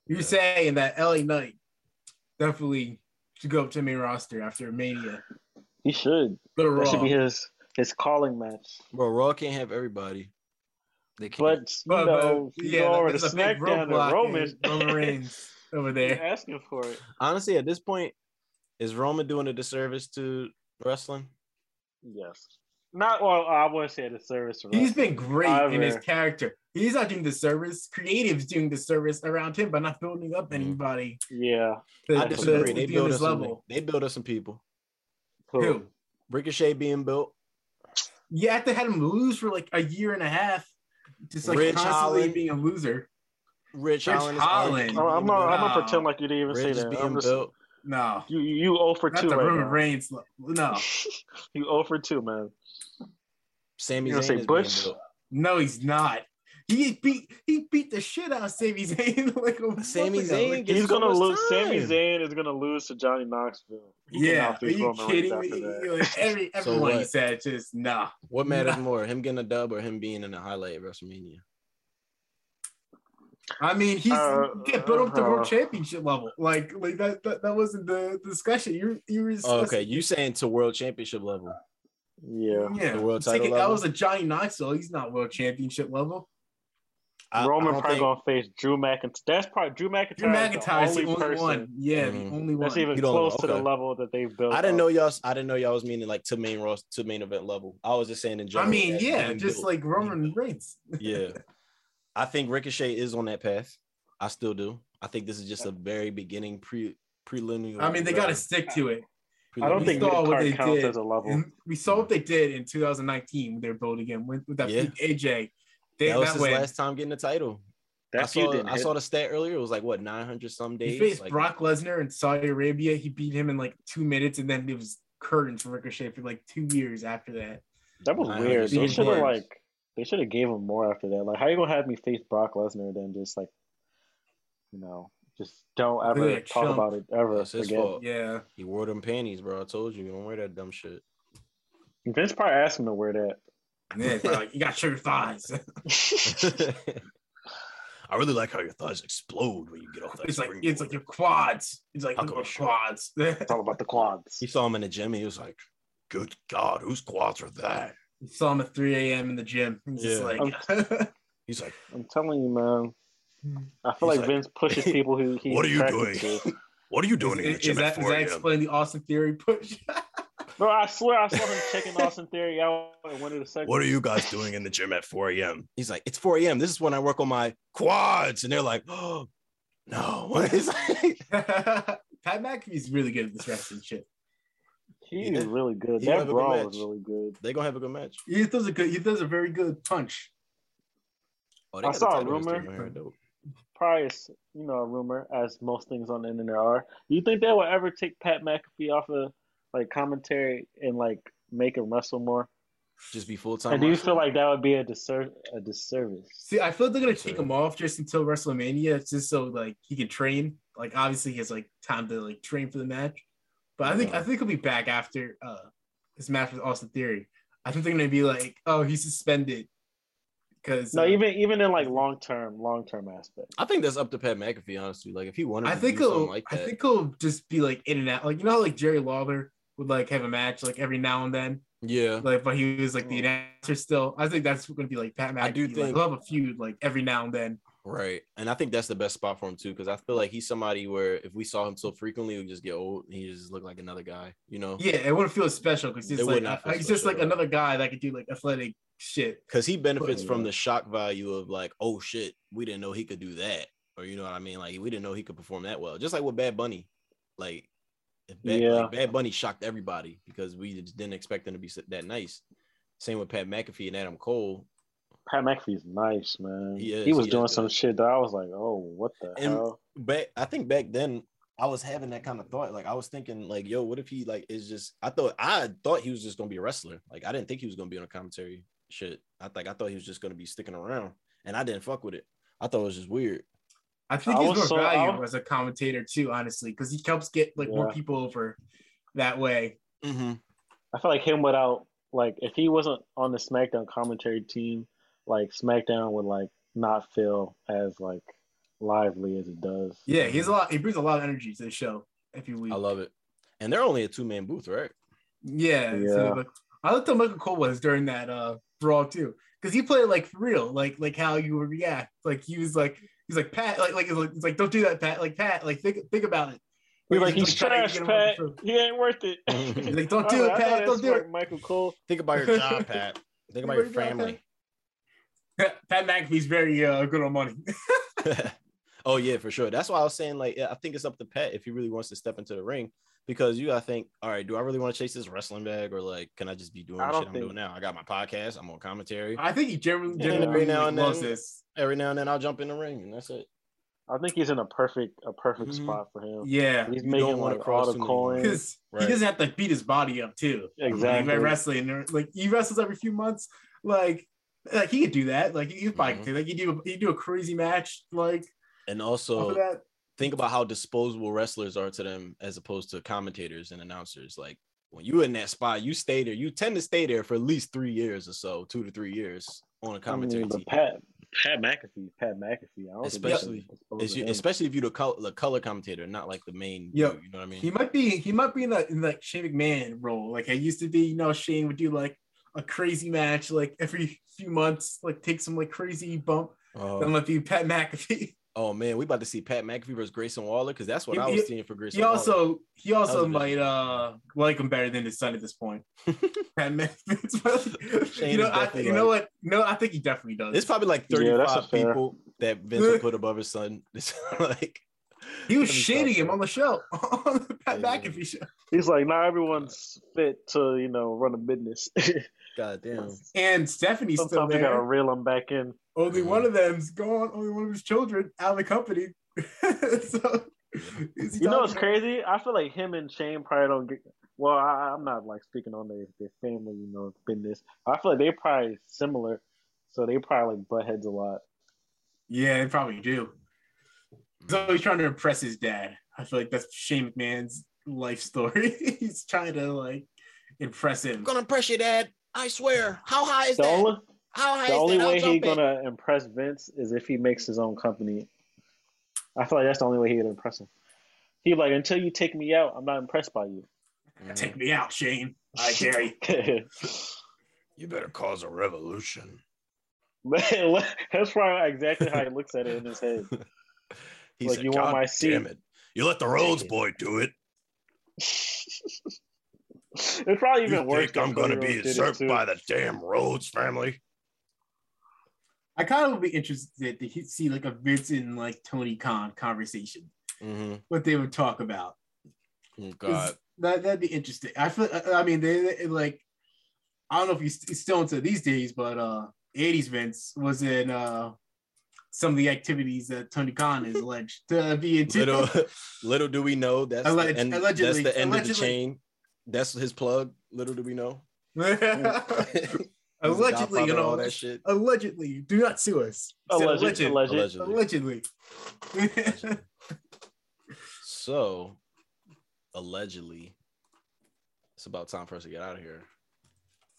You're Yeah. saying that LA Knight definitely should go up to the main roster after Mania. He should. Go to That Raw. should be his his calling match. Bro, Raw can't have everybody. They can't. But you But, know, but, you yeah, over to there's a big SmackDown and Roman. in Roman Reigns over You're there. asking for it. honestly, at this point, is Roman doing a disservice to wrestling? Yes. Not well. I wouldn't say the service. to He's been wrestling. great in his character. He's not doing the service. Creative's doing the service around him, but not building up Mhm. anybody Yeah. to, I disagree. to They build his us some, level. they build us some people. Who? Ricochet being built. Yeah, have to have him lose for like a year and a half, just like Rich constantly Holland. being a loser. Ridge, Ridge Holland. is Holland. already I'm, being I'm, not, I'm Nah. gonna pretend like you didn't even built. say that. being I'm just, built. No, you you 0 for not two the right Roman now. Reigns. No, You 0 for two, man. Sami You gonna Zayn say is Butch? being no, he's not. He beat he beat the shit out of Sami Zayn like a month Sami ago. Zayn Like, gets He's so gonna much lose. Sami time. Zayn is gonna lose to Johnny Knoxville. He yeah, cannot are beat you Roman Reigns kidding after me? that. Like every everyone he said just nah. What matters Nah. more, him getting a dub or him being in the highlight of WrestleMania? I mean, he's Uh, get built up to world championship level. Like, like that, that, that wasn't the discussion. You, you were. Oh, okay, you saying to world championship level? Yeah. Yeah, The world I'm thinking title that level? was a Johnny Knoxville. He's not world championship level. I, Roman I probably think, gonna face Drew McIntyre. That's probably Drew McIntyre. Drew is McIntyre's the only, person one. Yeah, Mhm. the only one. That's even You don't- close to the level that they've built. I didn't up. know y'all. I didn't know y'all was meaning like to main roster to main event level. I was just saying in general. I mean, yeah, just built. like Roman Reigns. yeah. I think Ricochet is on that path. I still do. I think this is just a very beginning pre preliminary. I mean, they got to stick to it. I don't We think saw what they counts did. as a level. And we saw what they did in 2019 when they were building again with, with that Yeah. big AJ. They, That was that his win. last time getting the title. I That feud saw. didn't I hit. saw the stat earlier. It was like what nine hundred some days. He days. faced Like, Brock Lesnar in Saudi Arabia. He beat him in like two minutes, and then it was curtains for Ricochet for like two years after that. That was weird. They should have like they should have gave him more after that. Like, how you gonna have me face Brock Lesnar and then just like, you know, just don't ever talk chump. about it ever That's his again. fault. Yeah, He wore them panties, bro. I told you, you don't wear that dumb shit. Vince probably asked him to wear that. yeah. probably like, you got sugar thighs. I really like how your thighs explode when you get off that. it's like springboard. it's like your quads. It's like I'll look go at short. quads. It's all about the quads. he saw him in the gym. He was like, Good God, whose quads are that? He saw him at 3 a.m. in the gym. He's just Yeah. like, He's like, I'm telling you, man. Hmm. I feel like, like, Vince pushes people who he's "What are you doing?" to. What are you doing in the is, gym is at that, is 4 that a.m.? explain the Austin Theory push? Bro, I swear I saw him checking Austin Theory out in one of the segments. What are you guys doing in the gym at 4 a.m.? he's like, it's 4 a.m. This is when I work on my quads, and they're like, oh no. It's like, Pat McAfee's really good at this wrestling shit. He's Yeah. really good. He will That have a good brawl match. was really good. They gonna have a good match. He does a good. He does a very good punch. Oh, I saw a title history rumor. On here, dope. Probably, is, you know, a rumor, as most things on the internet are. Do you think they will ever take Pat McAfee off of like commentary and like make him wrestle more? Just be full time. And do you feel like that would be a disser- a disservice? See, I feel like they're gonna take him off just until WrestleMania, just so like he can train. Like obviously he has like time to like train for the match. But I think I think he'll be back after uh his match with Austin Theory. I think they're gonna be like, oh, he's suspended because No, even even in like long term, long term aspect. I think that's up to Pat McAfee, honestly. Like if he wanted, I to think do something he'll like I think he'll just be like in and out. Like you know how like Jerry Lawler would like have a match like every now and then. yeah, Like but he was like the announcer still. I think that's gonna be like Pat McAfee. I do like, think- he'll have a feud like every now and then. right. And I think that's the best spot for him too, because I feel like he's somebody where if we saw him so frequently, we just get old. and He just look like another guy, you know? Yeah, it wouldn't feel special because he's It like uh, he's just like right. another guy that could do like athletic shit. Because he benefits from uh, the shock value of like, oh shit, we didn't know he could do that, or you know what I mean? Like we didn't know he could perform that well. Just like with Bad Bunny, like, Bad, Yeah. like, Bad Bunny shocked everybody because we just didn't expect him to be that nice. Same with Pat McAfee and Adam Cole. Pat McAfee's nice, man. He is, he was he doing some shit that I was like, oh, what the And- hell? back I think back then I was having that kind of thought. Like I was thinking, like, yo, what if he like is just I thought I thought he was just gonna be a wrestler. Like I didn't think he was gonna be on a commentary shit. I think I thought he was just gonna be sticking around. And I didn't fuck with it. I thought it was just weird. I think I he's more so- I valuable as a commentator too, honestly, because he helps get like more people over that way. Mm-hmm. I feel like him without like if he wasn't on the SmackDown commentary team, like SmackDown would like not feel as like lively as it does. Yeah, he's a lot. He brings a lot of energy to the show every week. I love it. And they're only a two man booth, right? Yeah, Yeah. so, like, I looked at Michael Cole was during that uh brawl too, because he played like for real, like like how you would react. Like he was like he's like Pat, like like it's like, like don't do that, Pat. Like Pat, like think think about it. He's like he's trying to trash, Pat. He ain't worth it. He's like, "Don't do it, like, I Pat, don't that's do like it." Michael Cole. Think about your job, Pat. Think about your Think about your job, family. Pat McAfee's very uh, good on money. oh yeah, for sure. That's why I was saying like yeah, I think it's up to Pat if he really wants to step into the ring because you gotta think, all right, do I really want to chase this wrestling bag or like can I just be doing I the don't shit I'm doing now? I got my podcast, I'm on commentary. I think he generally, Yeah, generally every now and loves then. this. Every now and then I'll jump in the ring and that's it. I think he's in a perfect a perfect Mhm. spot for him. Yeah, He's You making don't wanna like cross all the many coins. Right. he doesn't have to beat his body up too. Exactly. Like wrestling, or, like he wrestles every few months. Like, like he could do that. Like he probably Mhm. could. Like he do he do a crazy match. Like And also of that. Think about how disposable wrestlers are to them as opposed to commentators and announcers. Like when you in that spot, you stay there. You tend to stay there for at least three years or so, two to three years on a commentary mean, but team. Pat Pat McAfee, Pat McAfee. I don't Especially- that's exposed It's to you, especially if you're the color, the color commentator, not like the main. Yeah. dude, you know what I mean? He might be he might be in that in that Shane McMahon role. Like I used to be, you know, Shane would do like a crazy match like every few months, like take some like crazy bump. Oh. That might be Pat McAfee. Oh man, we about to see Pat McAfee versus Grayson Waller because that's what He- I was he- seeing for Grayson. He Waller. also he also might uh like him better than his son at this point. Pat McAfee. You know, I, definitely you know what? No, I think he definitely does. It's probably like Yeah, that's a 35 fair. people that Vince would put above his son. It's like he was Let me shading stop him on the show on the Pat Yeah. McAfee show. He's like, not everyone's fit to you know run a business. God damn. And Stephanie's still Sometimes you gotta reel them back in. Only Mhm. one of them's gone. Only one of his children out of the company. so, You know what's crazy? I feel like him and Shane probably don't get. Well, I, I'm not like speaking on their, their family, you know, business. I feel like they're probably similar, so they probably like butt heads a lot. Yeah, they probably do. So he's trying to impress his dad. I feel like that's Shane McMahon's life story. he's trying to like impress him. I'm gonna impress your Dad. I swear. How high is The that? only How high the is only that? I'll way he's gonna impress Vince is if he makes his own company. I feel like that's the only way he would impress him. He like until you take me out, I'm not impressed by you. Mhm. Take me out, Shane. I dare you. You better cause a revolution. Man, that's probably exactly how he looks at it in his head. He Like, said, you want my seat?" Damn it. You let the Rhodes boy do it. It's probably even You worse. think I'm going to be Rhodes usurped by the damn Rhodes family? I kind of would be interested to see like a Vince and like Tony Khan conversation. Mhm. What they would talk about. Oh, 'Cause God. That that'd be interesting. I feel. I mean, they, they- like. I don't know if he's, he's still into these days, but uh, '80s Vince was in uh some of the activities that Tony Khan is alleged to be into. Little little do we know that's Alleg- the end, allegedly- that's the end of the chain. That's his plug. Little do we know. allegedly, you Godfather, all know, that shit. allegedly. Do not sue us. Alleged, Alleged. alleged. Allegedly. Allegedly. So, allegedly, it's about time for us to get out of here.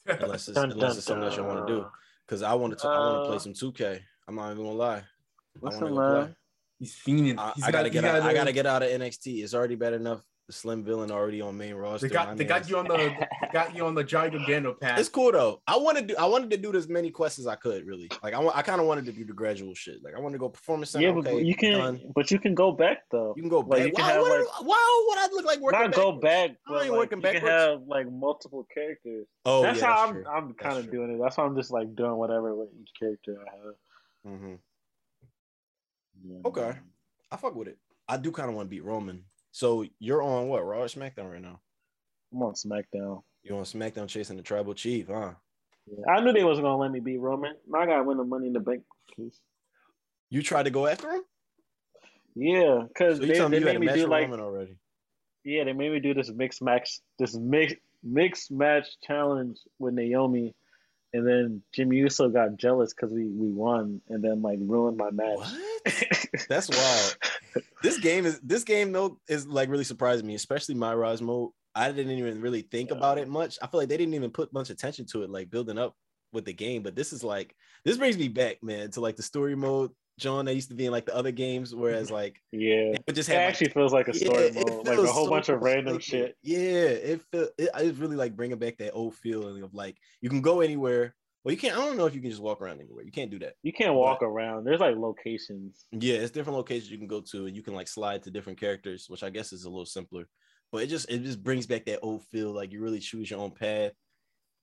Unless it's, Dun, unless dun, it's something else you want to do. Because I want to. I want to play Uh, some 2K. I'm not even gonna lie. What's Listen, want to man. He's fiending. I, He's I gotta got- get he out. got, I gotta get out of NXT. It's already bad enough. The Slim Villain already on main roster. They got My they got you on the they got you on the Johnny Gargano path. It's cool though. I wanted to. I wanted to do as many quests as I could. Really, like I, I kind of wanted to do the gradual shit. Like I want to go performance center. Yeah, but okay, you can, done. but you can go back though. You can go Like, back. you can wow, have, what, like- wow, what I look like working Not go backwards? back, I but ain't like, working you can have like multiple characters. Oh, that's yeah, how that's I'm. true. I'm kind of doing it. That's why I'm just like doing whatever with each character I have. Hmm Yeah. Okay, I fuck with it. I do kind of want to beat Roman. So you're on what Raw or SmackDown right now? I'm on SmackDown. You on SmackDown chasing the Tribal Chief, huh? Yeah. I knew they wasn't gonna let me beat Roman. I gotta win the Money in the Bank case. You tried to go after him? Yeah, because So they, they me you had made me do like Roman already? yeah, they made me do this mixed match, this mixed mixed match challenge with Naomi, and then Jimmy Uso got jealous because we we won, and then like ruined my match. What? That's wild. this game is this game though is like really surprising me, especially my Rise mode. I didn't even really think about it much. I feel like they didn't even put much attention to it, like building up with the game. But this is like this brings me back, man, to like the story mode, John. That used to be in like the other games, whereas like yeah, it just it have like, actually feels like a story it mode, like a whole so bunch of random like- shit. Yeah, it feel it, it's really like bringing back that old feeling of like you can go anywhere. Well, you can't. I don't know if you can just walk around anywhere. You can't do that. You can't walk around. There's like locations. Yeah, it's different locations you can go to, and you can like slide to different characters, which I guess is a little simpler. But it just it just brings back that old feel. Like you really choose your own path.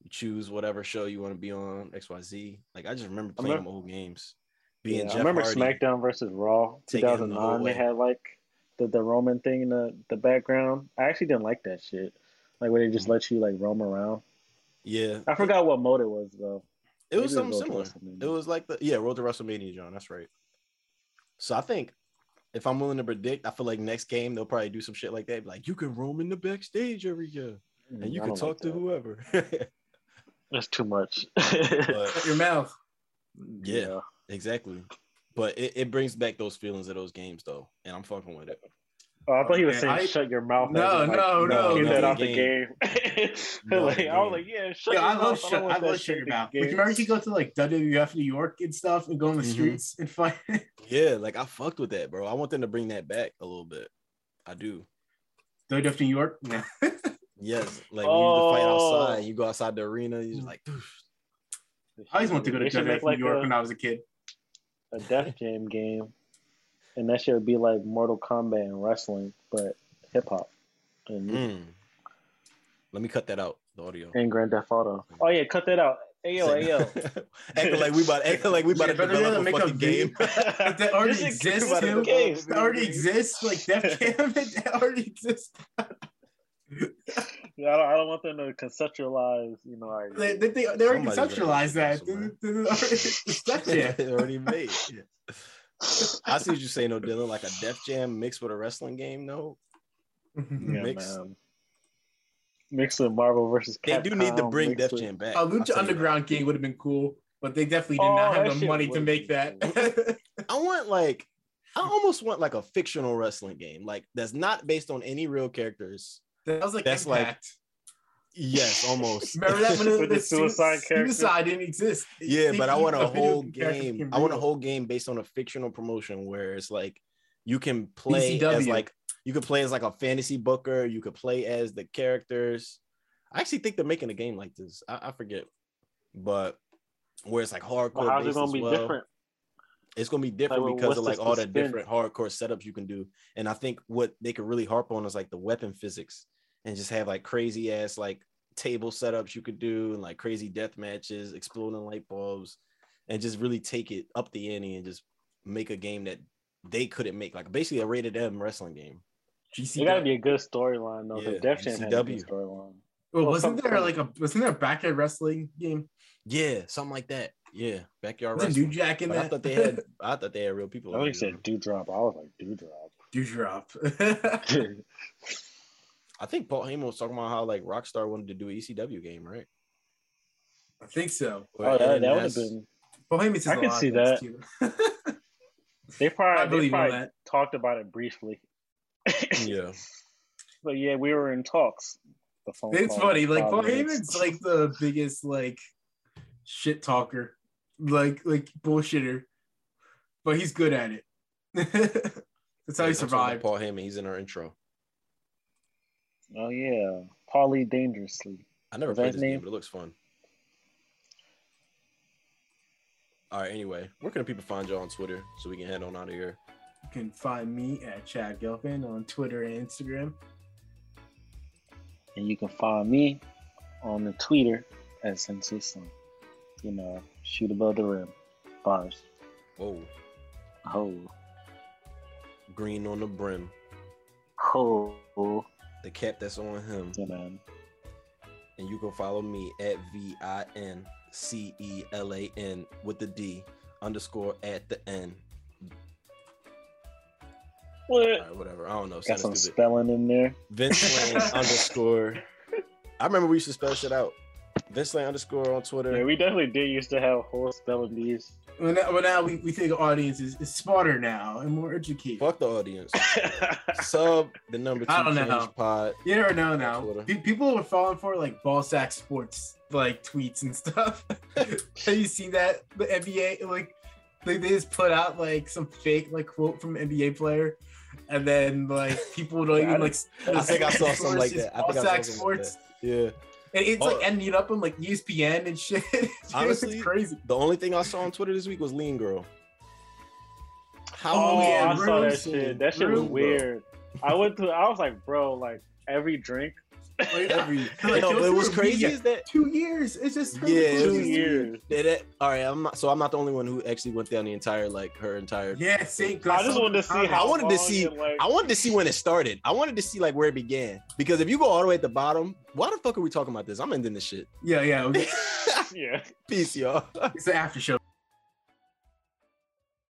You choose whatever show you want to be on. X Y Z. Like I just remember I playing remember- them old games. Being Yeah, Jeff I remember Hardy. SmackDown versus Raw taking him the 2009. They had like the, the Roman thing in the, the background. I actually didn't like that shit. Like where they just let you like roam around. Yeah, I forgot what mode it was though. it was Maybe something Road similar. It was like the yeah, Road to WrestleMania, John. That's right. So I think if I'm willing to predict, I feel like next game they'll probably do some shit like that. Like you can roam in the backstage every year, and you Mm, I can talk like to whoever. That's too much. but Shut your mouth. Yeah. Exactly. But it, it brings back those feelings of those games though, and I'm fucking with it. Oh, I thought he was Man, saying I- shut your mouth. No, like, no, no, Get no, that the off the game. game. No, like, the I was like, yeah, shut Yeah, your I mouth. love shut. want I love shut your mouth. game. Like, remember you go to like WWF New York and stuff and go on the Mhm. streets and fight. Yeah, like I fucked with that, bro. I want them to bring that back a little bit. I do. WWF New York. No. Yes, like when you used to fight Oh. outside, you go outside the arena, you just like, "Doosh." I always wanted to go to WWF make New York a, when I was a kid. A Def Jam game, and that shit would be like Mortal Kombat and wrestling, but hip hop and, Mm. Let me cut that out. The audio. and Grand Theft Auto. Oh yeah, cut that out. Ayo, ayo. acting like we about acting like we about Yeah, to develop a make a fucking video- game. that already This exists, too. game. That already exists. Like Def Jam, it already exists. Yeah, I don't, I don't want them to conceptualize, you know, our They, they, they, they already conceptualized that. somewhere. This is already- Jam. It already made. Yeah. I see what you're saying, though, Dylan. Like a Def Jam mixed with a wrestling game, no. Mm-hmm. yeah, mix. man. Mixed with Marvel versus They do need to bring mixed Def with- Jam back. A I'll Lucha Underground game would have been cool, but they definitely did Oh, not have the money to make be that. that. I want like I almost want like a fictional wrestling game, like that's not based on any real characters. That was like That's like- Yes, almost. Remember that when the, With the the suicide character? Suicide didn't exist. Yeah, but I want a whole game. I want a whole game based on a fictional promotion where it's like you can play as like you could play as like a fantasy booker. You could play as the characters. I actually think they're making a game like this. I, I forget, but where it's like hardcore. Well, how's it gonna be well. different? It's gonna be different Like, because of like all the spin? different hardcore setups you can do. And I think what they could really harp on is like the weapon physics and just have like crazy ass like table setups you could do and like crazy death matches, exploding light bulbs, and just really take it up the ante and just make a game that they couldn't make, like basically a rated M wrestling game. GC. It gotta be a good storyline though. Yeah, the Def Jam had a good storyline. Well, well, wasn't there like a wasn't there a backyard wrestling game? Yeah, something like that. Yeah, backyard Wasn't wrestling. Jack in But I thought they had. I thought they had real people. I in think there. said Dewdrop. I was like Dewdrop. Dewdrop. I think Paul Heyman was talking about how like Rockstar wanted to do an ECW game, right? I think so. oh, that, that would have been. Well, Heyman says I a can see that. too. They I probably, they believe in probably that. talked about it briefly. Yeah. But yeah, we were in talks. The phone It's funny. Like Paul minutes. Heyman's like the biggest like shit talker, like like bullshitter, but he's good at it. That's how Yeah, he I'm talking about survived. Paul Heyman. He's in our intro. Oh yeah, Paulie Dangerously. I never Is played his this name? game, but it looks fun. All right. Anyway, where can people find y'all on Twitter so we can head on out of here? You can find me at Chad Gelfin on Twitter and Instagram. And you can find me on the Twitter at Sensei Sun. You know, shoot above the rim. Bars. Whoa, Oh. green on the brim, Oh. the cap that's on him, Yeah, man. and you can follow me at V I N C E L A N with the D underscore at the end. What? All right, whatever. I don't know. Got Sounded some stupid. spelling in there. Vince Lane underscore. I remember we used to spell shit out. Vince Lane underscore on Twitter. Yeah, we definitely did used to have whole spelling bees. Well, now, well, now we, we think audience is, is smarter now and more educated. Fuck the audience. Sub the number two I don't know. pod. You never know now. Twitter. People were falling for like ball sack sports like tweets and stuff. Have you seen that? The NBA like they, they just put out like some fake like quote from an NBA player, and then like people don't I even like. I think I saw something like that. I Ball think I saw sack something sports, like Yeah. And it's Oh. like ending up on like ESPN and shit. It's Honestly, crazy. The only thing I saw on Twitter this week was Lean Girl. How Oh, yeah, I saw that shit. That shit was Bruce, bro. weird. I went to. I was like, bro, like every drink. Like, every, No, like, but those it was crazy is that Two years. It's just Yeah, Two was- years. Did it? All right, I'm not. So I'm not the only one who actually went down the entire like her entire. Yeah, same. I just wanted to see how. I wanted to see- it, like, I wanted to see when it started. I wanted to see like where it began because if you go all the way at the bottom, why the fuck are we talking about this? I'm ending this shit. Yeah, yeah. okay. Peace, yeah. y'all. It's an after show.